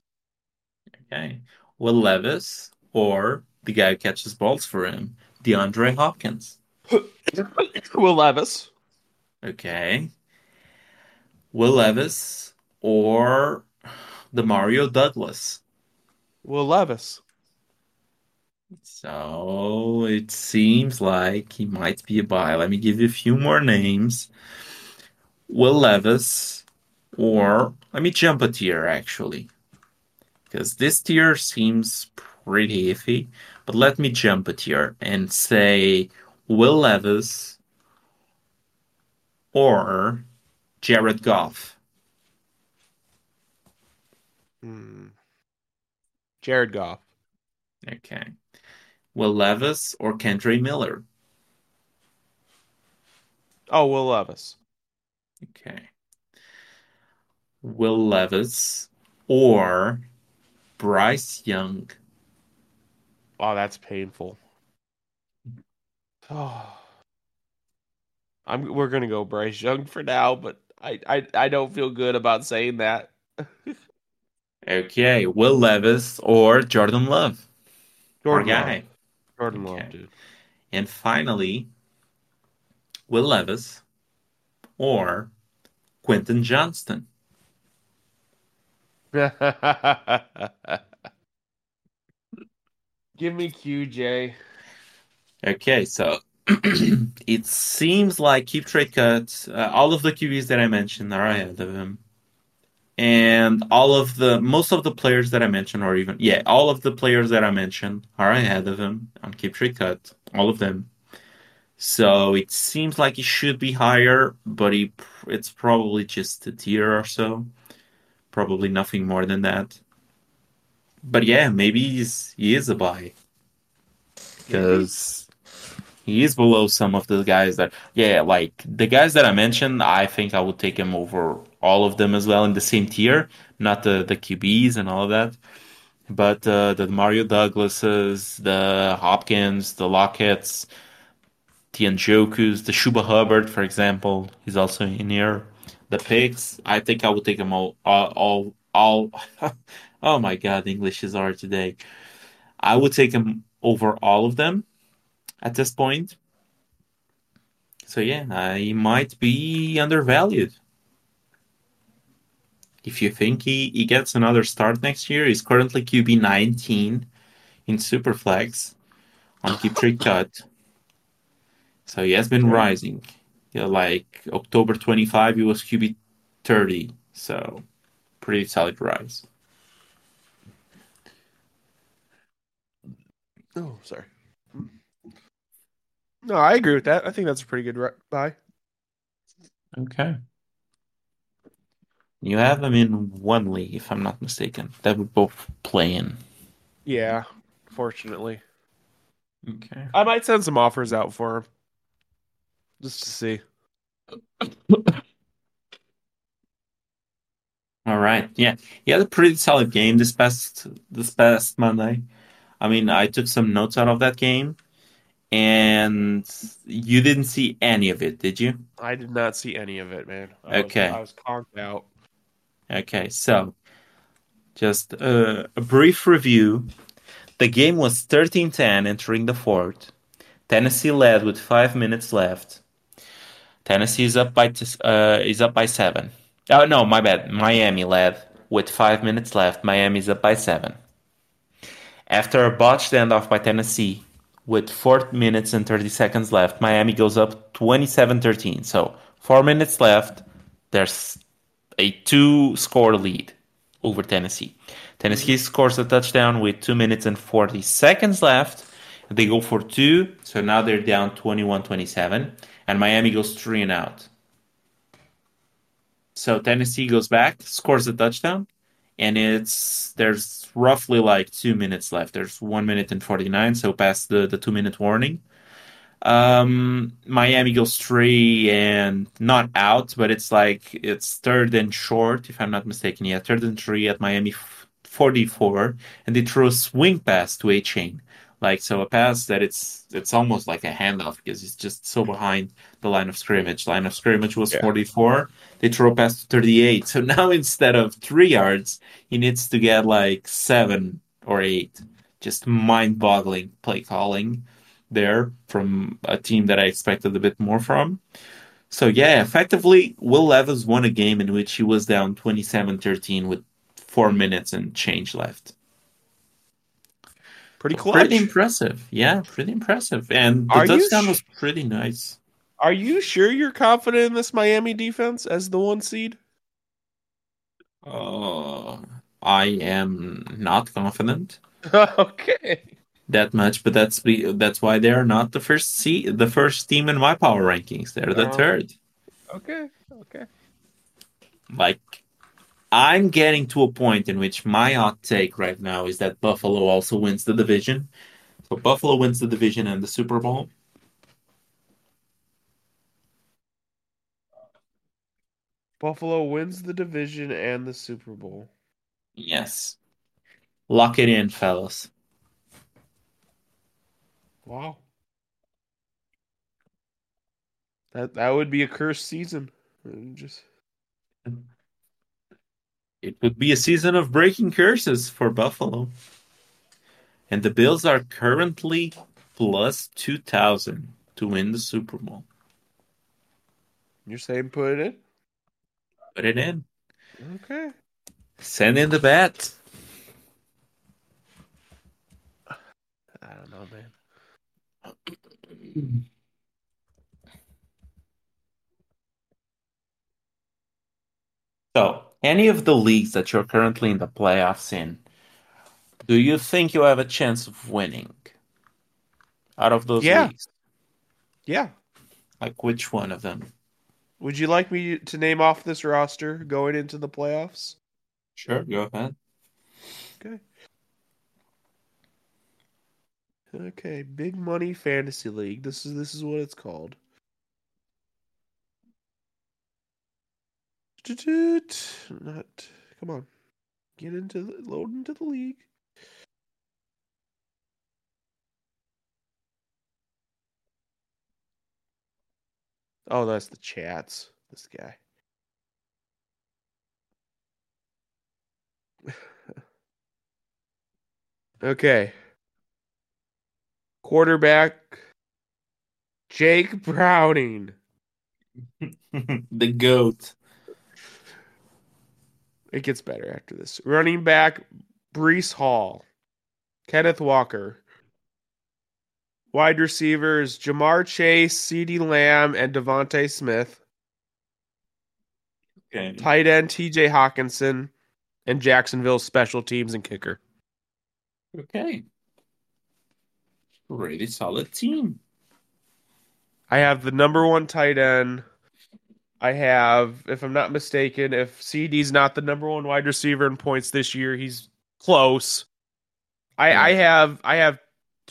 Okay. Will Levis or the guy who catches balls for him, DeAndre Hopkins? Will Levis. Okay. Will Levis or Demario Douglas? Will Levis. So it seems like he might be a buy. Let me give you a few more names. Will Levis, or let me jump a tier actually, because this tier seems pretty iffy. But let me jump a tier and say Will Levis or Jared Goff. Hmm. Jared Goff. Okay. Will Levis or Kendre Miller. Oh, Will Levis. Okay. Will Levis or Bryce Young. Wow, that's painful. Oh. I'm we're gonna go Bryce Young for now, but I, I, I don't feel good about saying that. Okay, Will Levis or Jordan Love. Jordan Our Love. guy. Jordan Okay. Love, dude. And finally, Will Levis or Quentin Johnston. Give me QJ. Okay, so it seems like keep trade cuts. Uh, all of the QBs that I mentioned are ahead of him, and all of the most of the players that I mentioned, or even yeah, all of the players that I mentioned are ahead of him on keep trade cut. All of them. So it seems like he should be higher, but he it's probably just a tier or so. Probably nothing more than that. But yeah, maybe he's he is a buy because he is below some of the guys that yeah, like the guys that I mentioned. I think I would take him over all of them as well in the same tier, not the the QBs and all of that. But uh, the Demario Douglases, the Hopkins, the Lockett's, the Njokus, the Chuba Hubbard, for example, he's also in here. The picks, I think I would take them all, all, all. oh my God, English is hard today. I would take them over all of them at this point. So yeah, he might be undervalued. If you think he, he gets another start next year, he's currently QB 19 in Superflex on keep trade cut. So he has been rising. Yeah, like October 25, he was QB 30. So pretty solid rise. Oh, sorry. No, I agree with that. I think that's a pretty good re- buy. Okay. You have them in one league, if I'm not mistaken. That would both play in. Yeah, fortunately. Okay. I might send some offers out for him. Just to see. All right. Yeah. He had a pretty solid game this past this past Monday. I mean, I took some notes out of that game, and you didn't see any of it, did you? I did not see any of it, man. I Okay. Was, I was conked out. Okay, so just uh, a brief review. The game was 13-10 entering the fourth. Tennessee led with five minutes left. Tennessee is up by t- uh, is up by seven. Oh no, my bad. Miami led with five minutes left. Miami is up by seven. After a botched handoff by Tennessee with four minutes and 30 seconds left, Miami goes up 27-13. So four minutes left. There's a two score lead over Tennessee. Tennessee scores a touchdown with two minutes and 40 seconds left. They go for two, so now they're down 21 27, and Miami goes three and out. So Tennessee goes back, scores a touchdown, and it's there's roughly like two minutes left. There's one minute and 49, so past the, the two minute warning. Um, Miami goes three and not out, but it's like it's third and short, if I'm not mistaken. Yeah, third and three at Miami f- 44, and they throw a swing pass to a chain. Like so, a pass that it's it's almost like a handoff because it's just so behind the line of scrimmage. Line of scrimmage was Yeah. 44. They throw to 38. So now instead of three yards, he needs to get like seven or eight. Just mind-boggling play calling there from a team that I expected a bit more from. So yeah, effectively, Will Levis won a game in which he was down 27-13 with four minutes and change left. Pretty clutch. Pretty impressive. Yeah, pretty impressive. And the Are touchdown sh- was pretty nice. Are you sure you're confident in this Miami defense as the one seed? Uh, I am not confident okay. that much, but that's that's why they're not the first see the first team in my power rankings. They're the Oh. third. Okay. Okay. like I'm getting to a point in which my hot take right now is that Buffalo also wins the division. So Buffalo wins the division and the Super Bowl. Buffalo wins the division and the Super Bowl. Yes. Lock it in, fellas. Wow. That that would be a cursed season. Just It would be a season of breaking curses for Buffalo. And the Bills are currently plus 2,000 to win the Super Bowl. you're saying put it in? Put it in. Okay. Send in the bet. I don't know, man. So, any of the leagues that you're currently in the playoffs in, do you think you have a chance of winning out of those Yeah. leagues? Yeah. Like which one of them? Would you like me to name off this roster going into the playoffs? Sure, go ahead. Okay. Okay, Big Money Fantasy League. This is this is what it's called. Not come on. Get into the load into the league. Oh, that's the chats. This guy. okay. Quarterback Jake Browning. the goat. It gets better after this. Running back Breece Hall. Kenneth Walker. Wide receivers Ja'Marr Chase, CeeDee Lamb, and DeVonta Smith. Okay. Tight end TJ Hockenson. And Jacksonville's special teams and kicker. Okay. Really solid team. I have the number one tight end. I have, if I'm not mistaken, if CeeDee's not the number one wide receiver in points this year, he's close. I, I have I have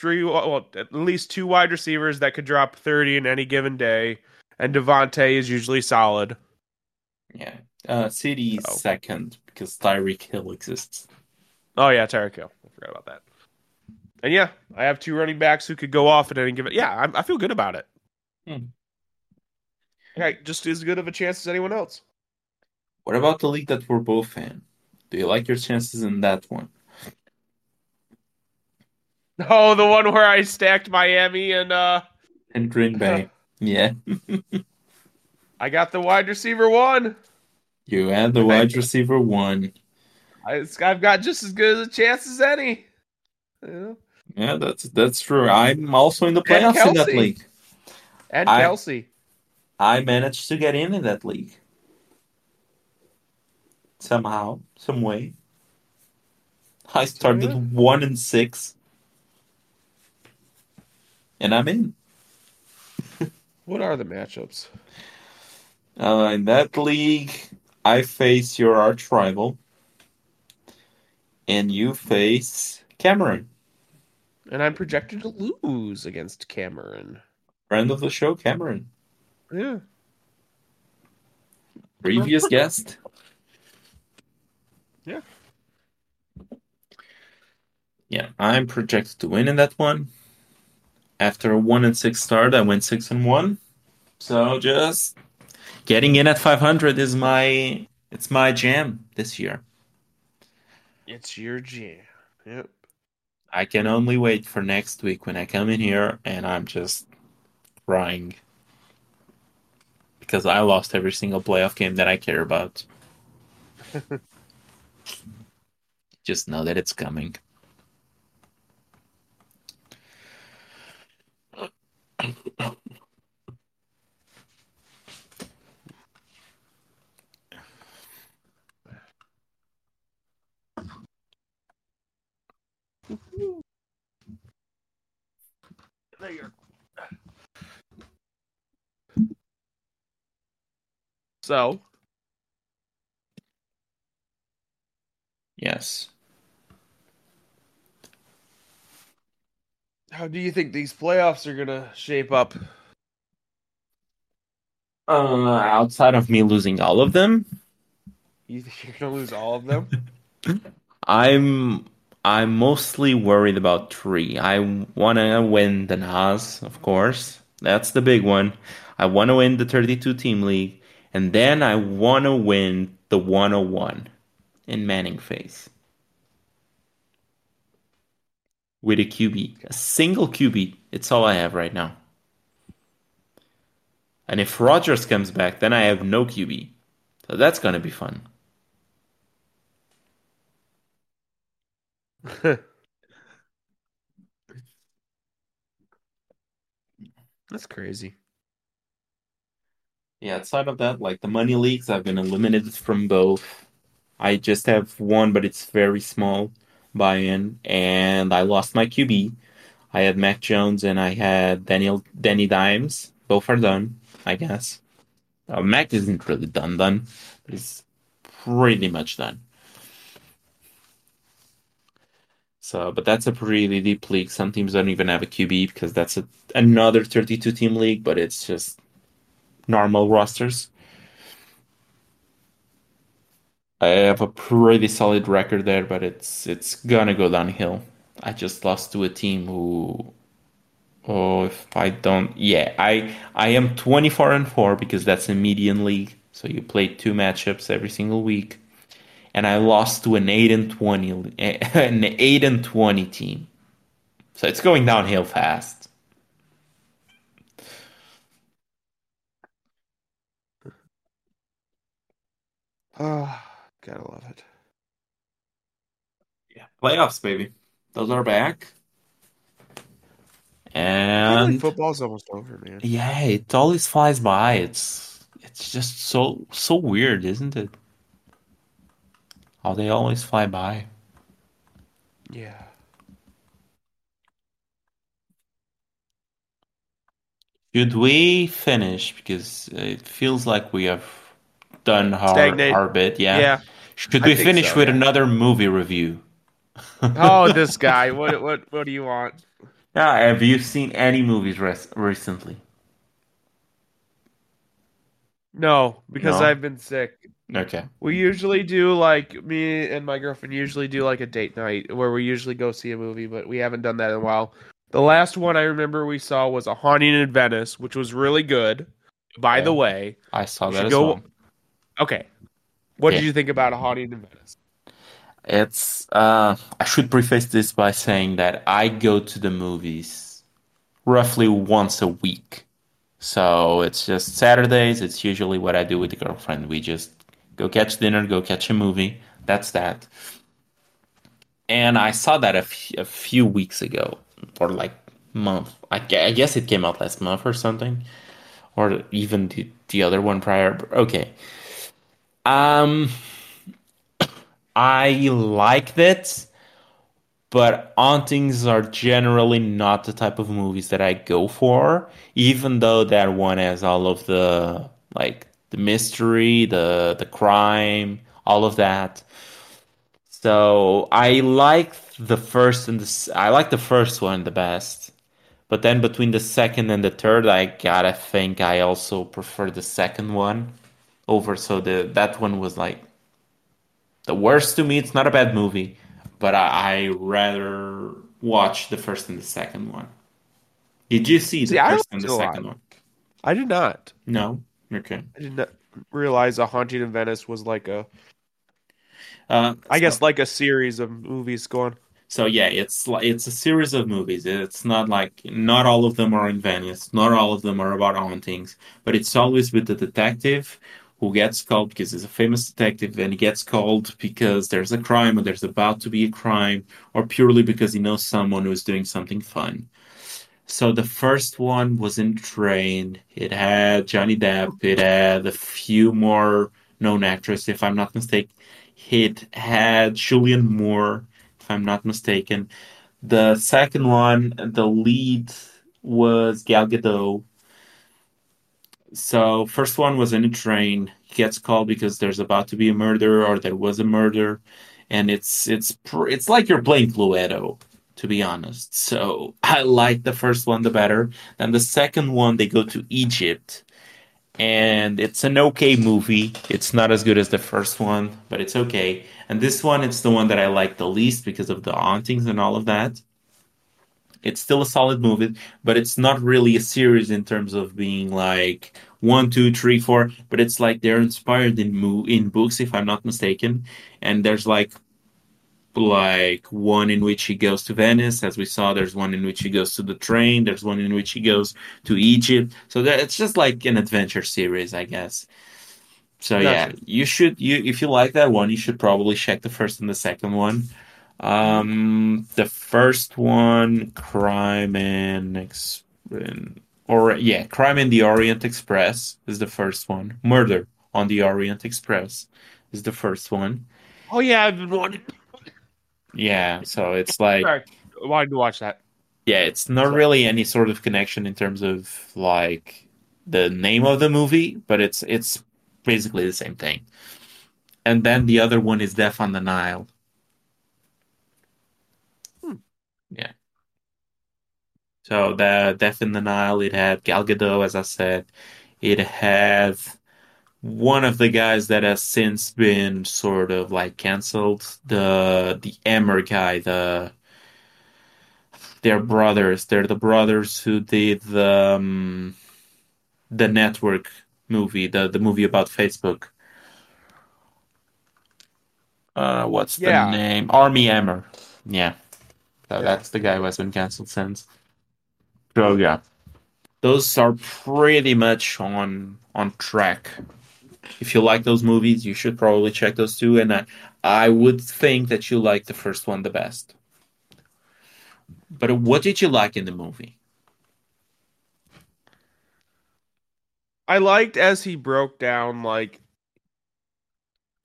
three well at least two wide receivers that could drop 30 in any given day, and DeVonta is usually solid. Yeah. Uh CeeDee is Oh. second because Tyreek Hill exists. Oh yeah, Tyreek Hill. I forgot about that. And yeah, I have two running backs who could go off at any given. Yeah, I, I feel good about it. Hmm. Okay, just as good of a chance as anyone else. What about the league that we're both in? Do you like your chances in that one? Oh, the one where I stacked Miami and uh And Green Bay. yeah. I got the wide receiver one. You had the wide receiver one. I, I've got just as good a chance as any. Know? Yeah, that's that's true. I'm also in the playoffs in that league. And I- Kelsey. I managed to get in in that league. Somehow, some way. I started yeah. one and six. And I'm in. What are the matchups? Uh, in that league, I face your arch rival. And you face Cameron. And I'm projected to lose against Cameron. Friend of the show, Cameron. Yeah. Previous guest. Yeah. Yeah, I'm projected to win in that one. After a one and six start, I went six and one. So just getting in at 500 is my it's my jam this year. It's your jam. Yep. I can only wait for next week when I come in here and I'm just crying because I lost every single playoff game that I care about. just know that it's coming. There you. So, Yes. How do you think these playoffs are gonna shape up? Uh, outside of me losing all of them, You think you're gonna lose all of them? I'm I'm mostly worried about three. I want to win the Nas, of course. That's the big one. I want to win the 32 team league, and then I want to win the 101 in Manning phase with a QB, a single QB. It's all I have right now. And if Rodgers comes back, then I have no QB. So that's gonna be fun. That's crazy. Yeah, outside of that, like the money leagues, I've been eliminated from both. I just have one, but it's very small buy-in, and I lost my QB. I had Mac Jones and I had Daniel Danny Dimes. Both are done, I guess. Uh, Mac isn't really done, done, but it's pretty much done. So, but that's a pretty deep league. Some teams don't even have a QB because that's a, another 32 team league, but it's just normal rosters. I have a pretty solid record there, but it's it's gonna go downhill. I just lost to a team who oh if I don't yeah, I I am 24 and 4 because that's a median league. So you play two matchups every single week. And I lost to an 8 and 20 an 8 and 20 team. So it's going downhill fast. Oh, gotta love it. Yeah, playoffs, baby. Those are back. Feel like And football's almost over, man. yeah, it always flies by. It's it's just so so weird, isn't it? How they always fly by. Yeah. Should we finish? Because it feels like we have done our Stagnate. our bit. Yeah. Yeah. Should we finish so, with yeah. another movie review? Oh, this guy. What what what do you want? Yeah, have you seen any movies res- recently? No, because No? I've been sick. Okay. We usually do like me and my girlfriend usually do like a date night where we usually go see a movie, but we haven't done that in a while. The last one I remember we saw was A Haunting in Venice, which was really good. By the way, I saw that should as go- well. Okay. What Yeah. did you think about A Haunting in Venice? It's uh I should preface this by saying that I go to the movies roughly once a week. So it's just Saturdays, it's usually what I do with the girlfriend. We just go catch dinner, go catch a movie. That's that. And I saw that a, f- a few weeks ago or like month. I, I guess it came out last month or something or even the, the other one prior. Okay. Um I liked it, but Hauntings are generally not the type of movies that I go for, even though that one has all of the like the mystery, the the crime, all of that. So I like the first and the I like the first one the best. But then between the second and the third, I gotta think I also prefer the second one over. So the that one was like the worst to me. It's not a bad movie, but I, I rather watch the first and the second one. Did you see the See, first and the second one? I did not. No. Okay. I did not realize A Haunting in Venice was like a Uh, I so- guess like a series of movies going. So yeah, it's it's a series of movies. It's not like not all of them are in Venice, not all of them are about hauntings, but it's always with the detective who gets called because he's a famous detective and he gets called because there's a crime or there's about to be a crime or purely because he knows someone who's doing something fun. So the first one was in Train. It had Johnny Depp. It had a few more known actors, if I'm not mistaken. It had Julianne Moore, if I'm not mistaken. The second one, the lead was Gal Gadot. So first one was in a train. He gets called because there's about to be a murder or there was a murder, and it's it's it's like you're playing Cluedo, to be honest. So I like the first one the better. Then the second one, they go to Egypt, and it's an okay movie. It's not as good as the first one, but it's okay. And this one, it's the one that I like the least because of the hauntings and all of that. It's still a solid movie, but it's not really a series in terms of being like one, two, three, four. But it's like they're inspired in mo- in books, if I'm not mistaken. And there's like like one in which he goes to Venice, as we saw. There's one in which he goes to the train. There's one in which he goes to Egypt. So that it's just like an adventure series, I guess. So yeah, you should you if you like that one, you should probably check the first and the second one. Um, the first one, Crime and, Ex- and or yeah, Crime in the Orient Express is the first one. Murder on the Orient Express is the first one. Oh yeah, I've been wanting. Yeah, so it's like Sorry, wanted to watch that. yeah, it's not really any sort of connection in terms of like the name of the movie, but it's it's basically the same thing. And then the other one is Death on the Nile. Hmm. Yeah. So the Death in the Nile, it had Gal Gadot, as I said. It had one of the guys that has since been sort of like canceled, the the Emmer guy, the they're brothers. They're the brothers who did the um, the network movie, the the movie about Facebook. Uh, what's the name? Armie Hammer. Yeah. So Yeah. that's the guy who has been canceled since. So yeah. Those are pretty much on on track. If you like those movies, you should probably check those two. And I, I would think that you like the first one the best. But what did you like in the movie? I liked as he broke down like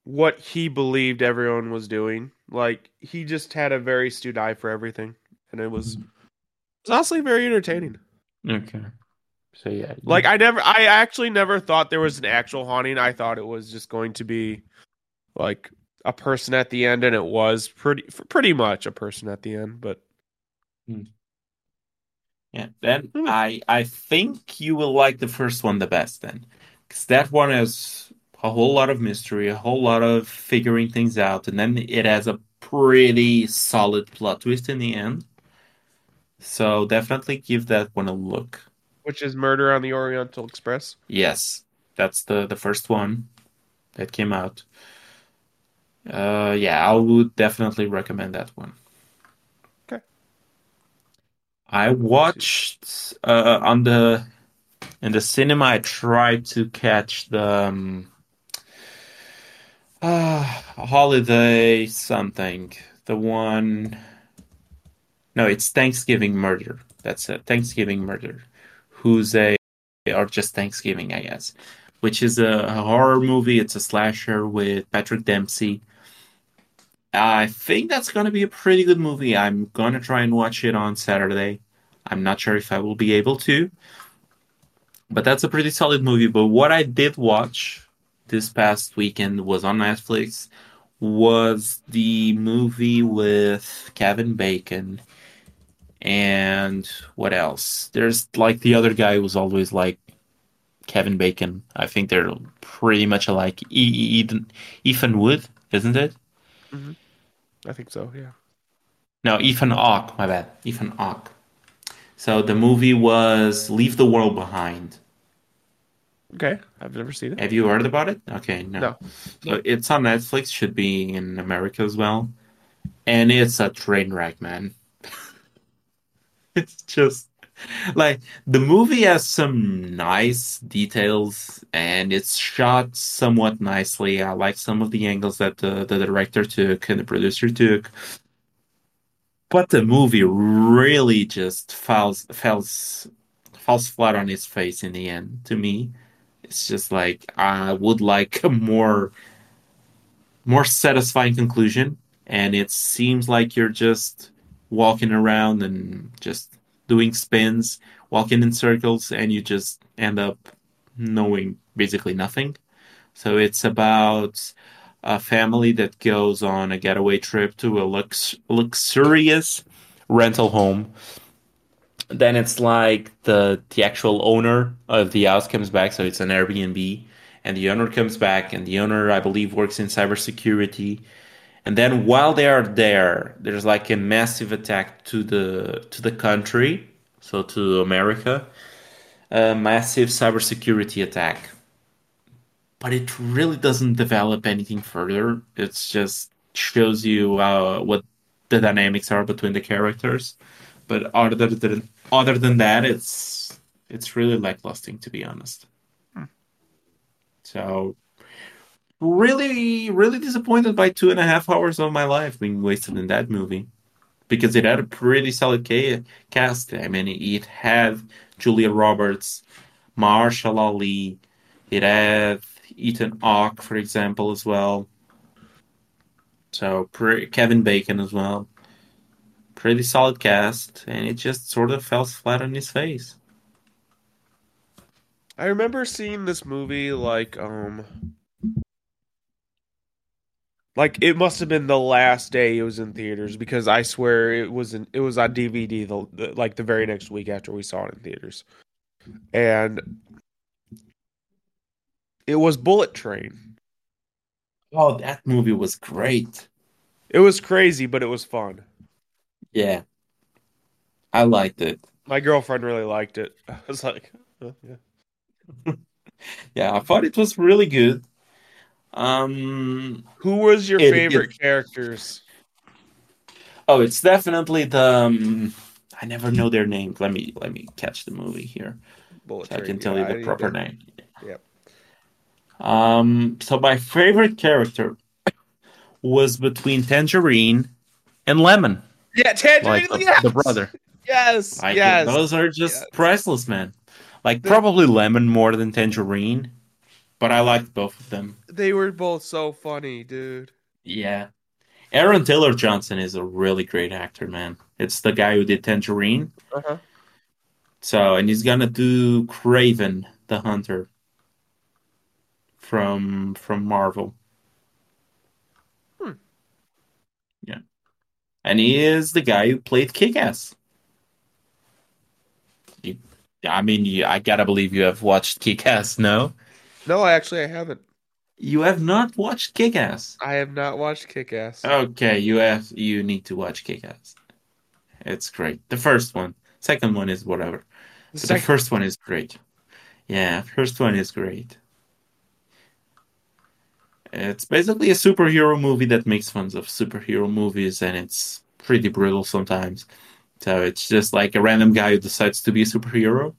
what he believed everyone was doing. Like he just had a very astute eye for everything, and it was it was honestly very entertaining. Okay. So yeah. Like I never, I actually never thought there was an actual haunting. I thought it was just going to be like a person at the end, and it was pretty pretty much a person at the end. But Yeah, then Hmm. I I think you will like the first one the best then, because that one has a whole lot of mystery, a whole lot of figuring things out, and then it has a pretty solid plot twist in the end. So definitely give that one a look. which is Murder on the Oriental Express. Yes, that's the the first one that came out. Uh, yeah, I would definitely recommend that one. Okay. I watched uh, on the in the cinema. I tried to catch the um, uh, holiday something. The one. No, it's Thanksgiving Murder. That's it. Thanksgiving Murder. Who's a or just Thanksgiving, I guess. Which is a, horror movie. It's a slasher with Patrick Dempsey. I think that's gonna be a pretty good movie. I'm gonna try and watch it on Saturday. I'm not sure if I will be able to, but that's a pretty solid movie. But what I did watch this past weekend was on Netflix was the movie with Kevin Bacon and what else? There's like the other guy who's always like Kevin Bacon. I think they're pretty much alike. Ethan, Ethan Wood, isn't it? Mm-hmm. I think so. Yeah. No, Ethan Hawke, my bad. Ethan Hawke. So the movie was Leave the World Behind. Okay. I've never seen it. Have you heard about it? Okay, no. No. So it's on Netflix, should be in America as well. And it's a train wreck, man. it's just like the movie has some nice details and it's shot somewhat nicely. I like some of the angles that the, the director took and the producer took. But the movie really just falls falls falls flat on its face in the end to me. It's just like I would like a more more satisfying conclusion, and it seems like you're just walking around and just doing spins, walking in circles, and you just end up knowing basically nothing. So it's about a family that goes on a getaway trip to a lux- luxurious rental home. Then it's like the the actual owner of the house comes back, so it's an Airbnb, and the owner comes back, and the owner, I believe, works in cybersecurity. And then while they are there, there's like a massive attack to the to the country, so to America, a massive cybersecurity attack. But it really doesn't develop anything further. It's just shows you uh, what the dynamics are between the characters. But other than other than that, it's it's really lackluster, to be honest. So really, really disappointed by two and a half hours of my life being wasted in that movie. because it had a pretty solid ca- cast. I mean, it had Julia Roberts, Mahershala Ali, it had Ethan Hawke, for example, as well. So Kevin Bacon as well. Pretty solid cast, and it just sort of fell flat on his face. I remember seeing this movie like um like it must have been the last day it was in theaters because I swear it was in, it was on DVD the, the like the very next week after we saw it in theaters. And it was Bullet Train. Oh, that movie was great. It was crazy, but it was fun. Yeah, I liked it. My girlfriend really liked it. I was like, oh, yeah. Yeah, I thought it was really good. Um, Who was your It- favorite it- characters? oh, it's definitely the. Um, I never know their names. Let me let me catch the movie here. Bullet So I can tell yeah, you the need proper to- name. Yep. Um, so my favorite character was between Tangerine and Lemon, Yeah, Tangerine. like the, yes! the brother. Yes, Like yes. those are just Yes. priceless, man. Like The- probably Lemon more than Tangerine, but I liked both of them. They were both so funny, dude. Yeah. Aaron Taylor Johnson is a really great actor, man. It's the guy who did Tangerine. Uh-huh. So, and he's gonna do Kraven the Hunter from from Marvel. Hmm. Yeah. And he is the guy who played Kick-Ass. You, I mean, you, I gotta believe you have watched Kick-Ass, no? No, actually, I haven't. You have not watched Kick-Ass. I have not watched Kick Ass. Okay, you have you need to watch Kick-Ass. It's great. The first one. Second one is whatever. But the first one is great. Yeah, first one is great. It's basically a superhero movie that makes fun of superhero movies, and it's pretty brutal sometimes. So it's just like a random guy who decides to be a superhero,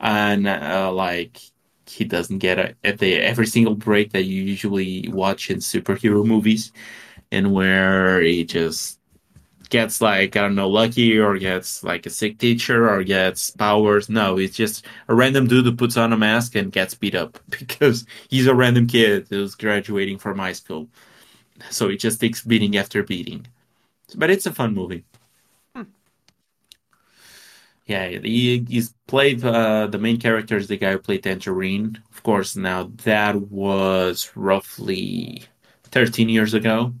and uh, like he doesn't get it at the every single break that you usually watch in superhero movies, and where he just gets like I don't know lucky or gets like a sick teacher or gets powers. No, it's just a random dude who puts on a mask and gets beat up because he's a random kid who's graduating from high school. So he just takes beating after beating. But it's a fun movie. Yeah, he, he's played uh, the main character is the guy who played Tangerine. Of course, now that was roughly 13 years ago.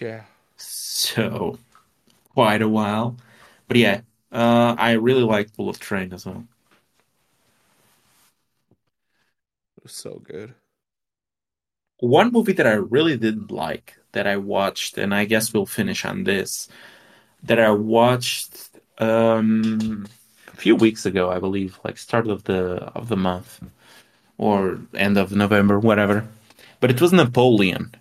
Yeah. So quite a while. But yeah, uh, I really liked Bullet Train as well. It was so good. One movie that I really didn't like that I watched, and I guess we'll finish on this, that I watched um, a few weeks ago, I believe, like start of the of the month or end of November, whatever. But it was Napoleon.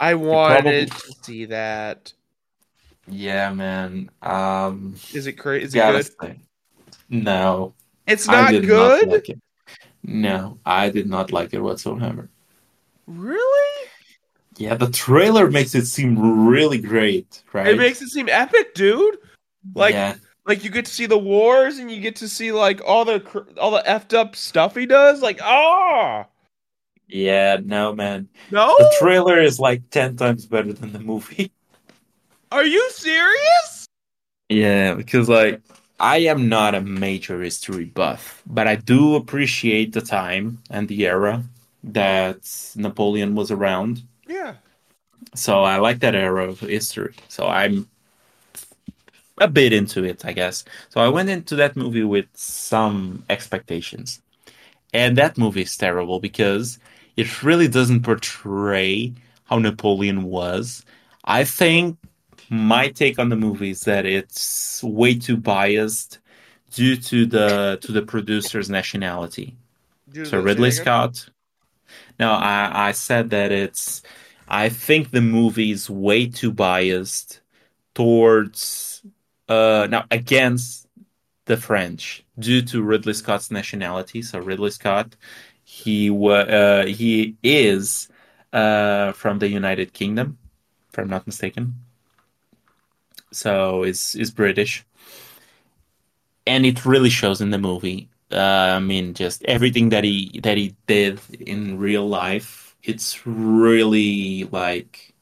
I wanted to see that. Yeah, man. Um, Is it crazy? Is it gotta good? say, no, It's not good. not like it. No, I did not like it whatsoever. Really? Yeah, the trailer makes it seem really great, right? It makes it seem epic, dude. Like, yeah, like you get to see the wars and you get to see like all the all the effed up stuff he does. Like, ah, yeah, no, man. no, The trailer is like 10 times better than the movie. are you serious? Yeah, because like I am not a major history buff, but I do appreciate the time and the era that Napoleon was around. Yeah. So I like that era of history. So I'm a bit into it, I guess. So I went into that movie with some expectations. And that movie is terrible because it really doesn't portray how Napoleon was. I think my take on the movie is that it's way too biased due to the to the producer's nationality. So Ridley? Scott. No, I, I said that it's. I think the movie is way too biased towards, uh, now against the French due to Ridley Scott's nationality. So Ridley Scott, he uh, he is uh from the United Kingdom, if I'm not mistaken. so is is British, and it really shows in the movie. Uh, I mean, just everything that he that he did in real life. It's really like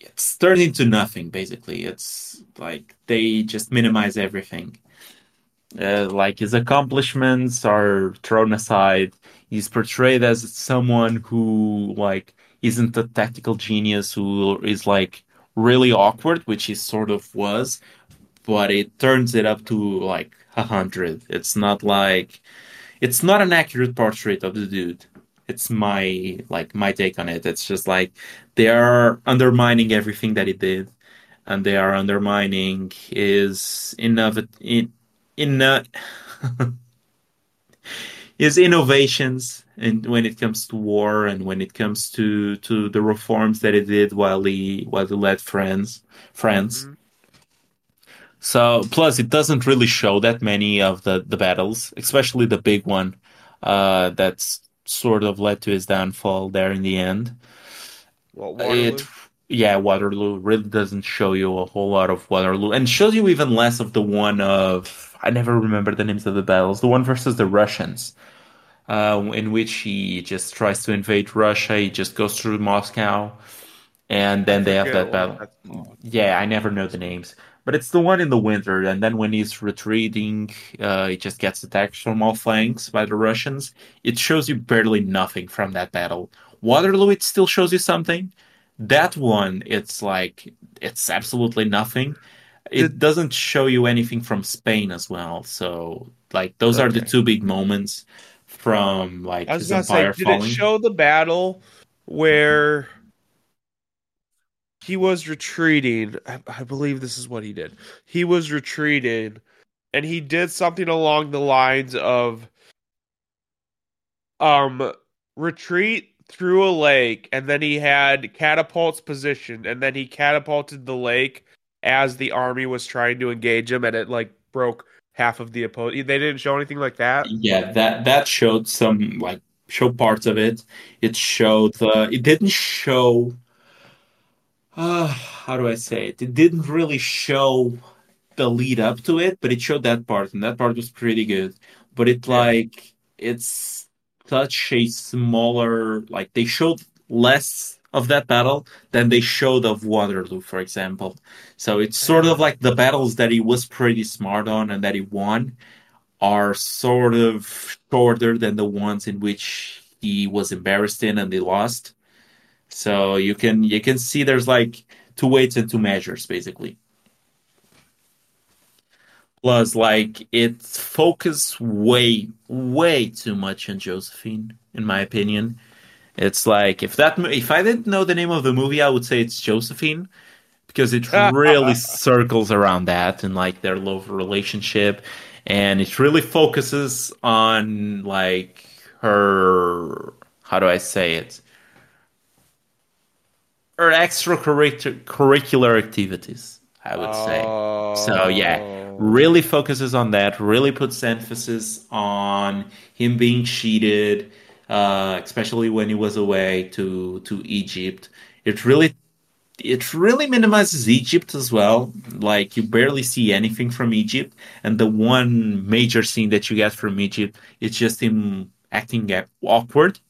it's turned into nothing. Basically, it's like they just minimize everything. Uh, like his accomplishments are thrown aside. He's portrayed as someone who like isn't a tactical genius who is like really awkward, which he sort of was, but it turns it up to like a hundred. It's not like it's not an accurate portrait of the dude. It's my like my take on it. It's just like they are undermining everything that he did, and they are undermining his innov in in uh, his innovations and when it comes to war and when it comes to to the reforms that he did while he while he led France France. Mhm. So plus it doesn't really show that many of the the battles, especially the big one uh that's sort of led to his downfall there in the end. Well, It yeah, Waterloo really doesn't show you a whole lot of Waterloo and shows you even less of the one of I never remember the names of the battles. The one versus the Russians, uh, in which he just tries to invade Russia. He just goes through Moscow, and then they have that battle. Yeah, I never know the names, but it's the one in the winter. And then when he's retreating, uh, he just gets attacked from all flanks by the Russians. It shows you barely nothing from that battle. Waterloo, it still shows you something. That one, it's like it's absolutely nothing. It doesn't show you anything from Spain as well. So, like, those are the two big moments from like I was his gonna say, empire did it show the battle where he was retreating? I, I believe this is what he did. He was retreating, and he did something along the lines of um retreat through a lake, and then he had catapults positioned, and then he catapulted the lake as the army was trying to engage him, and it like broke half of the opponent. They didn't show anything like that. Yeah, that that showed some like show parts of it. It showed uh, it didn't show uh how do I say it? It didn't really show the lead up to it, but it showed that part, and that part was pretty good. But it like it's such a smaller like they showed less of that battle than they showed of Waterloo, for example. So it's sort of like the battles that he was pretty smart on and that he won are sort of shorter than the ones in which he was embarrassed in and they lost. So you can you can see there's like two weights and two measures basically. Plus, like it focused way way too much on Josephine, in my opinion. It's like if that if I didn't know the name of the movie, I would say it's Josephine because it really circles around that and like their love relationship and it really focuses on like her how do I say it her extracurricular curricular activities I would say so yeah Oh. really focuses on that really puts emphasis on him being cheated uh, especially when he was away to to Egypt it really it really minimizes Egypt as well. Like you barely see anything from Egypt, and the one major scene that you get from Egypt is just him acting awkward.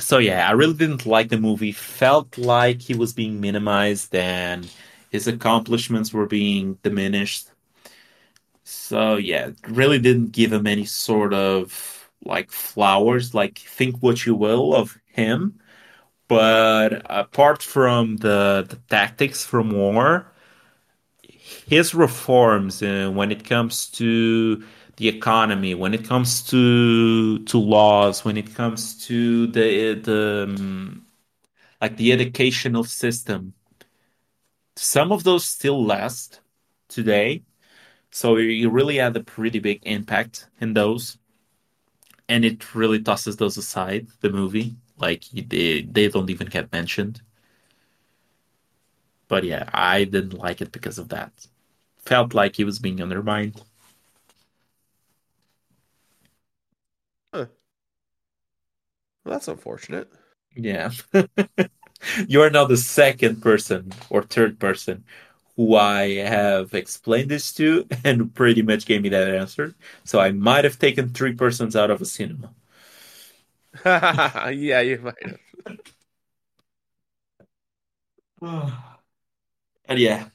So yeah, I really didn't like the movie. Felt like he was being minimized and his accomplishments were being diminished. So yeah, really didn't give him any sort of like flowers. Like think what you will of him but apart from the, the tactics from war, his reforms uh, when it comes to the economy, when it comes to to laws, when it comes to the the um, like the educational system, some of those still last today. So you really had a pretty big impact in those, and it really tosses those aside. The movie, like they they don't even get mentioned. But yeah, I didn't like it because of that. Felt like he was being undermined. Huh. Well, that's unfortunate. Yeah. you are now the second person or third person who I have explained this to and pretty much gave me that answer. So I might have taken three persons out of a cinema. yeah, you might have. and yeah.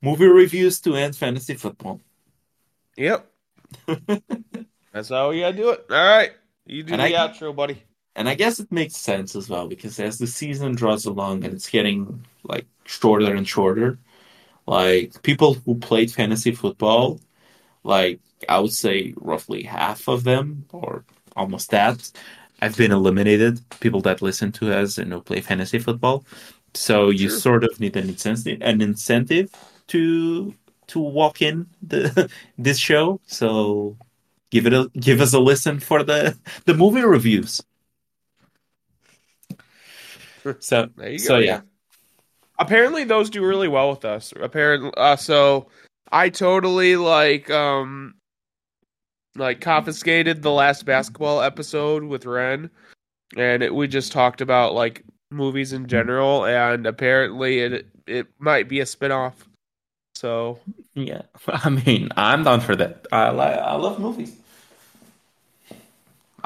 Movie reviews to end fantasy football. Yep. That's how you gotta do it. All right. You do and the I, outro, buddy. And I guess it makes sense as well because as the season draws along and it's getting like shorter and shorter, like people who played fantasy football, like I would say roughly half of them or almost that have been eliminated. People that listen to us and who play fantasy football. So you sure. sort of need an incentive, an incentive to to walk in the this show. So give it a give us a listen for the the movie reviews. So so yeah. Apparently those do really well with us. Apparently uh, so I totally like um like confiscated the last basketball episode with Ren and it, we just talked about like movies in general and apparently it it might be a spin-off. So yeah, I mean, I'm down for that. I like I love movies.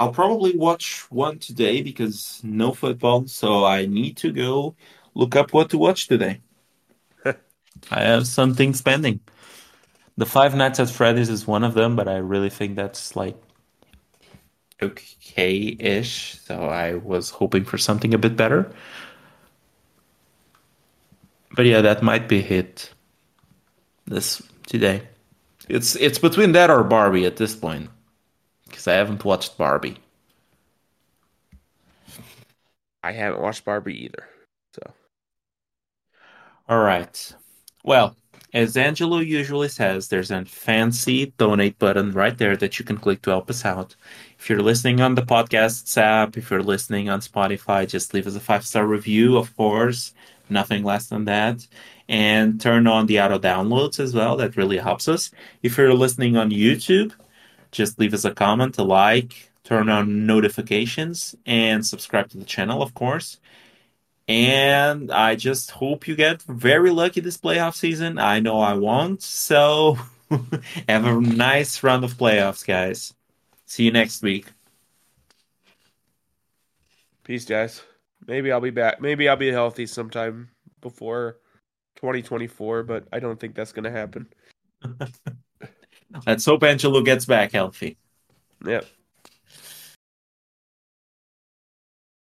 I'll probably watch one today because no football, so I need to go look up what to watch today. I have something pending. The Five Nights at Freddy's is one of them, but I really think that's like okay-ish. So I was hoping for something a bit better. But yeah, that might be hit this today. It's it's between that or Barbie at this point because I haven't watched Barbie. I haven't watched Barbie either. So, all right. Well, as Angelo usually says, there's a fancy donate button right there that you can click to help us out. If you're listening on the podcast app, if you're listening on Spotify, just leave us a five star review, of course, nothing less than that. And turn on the auto downloads as well. That really helps us. If you're listening on YouTube, just leave us a comment, a like, turn on notifications, and subscribe to the channel, of course. And I just hope you get very lucky this playoff season. I know I won't. So have a nice round of playoffs, guys. See you next week. Peace, guys. Maybe I'll be back. Maybe I'll be healthy sometime before 2024, but I don't think that's going to happen. Let's hope Angelo gets back healthy. Yep.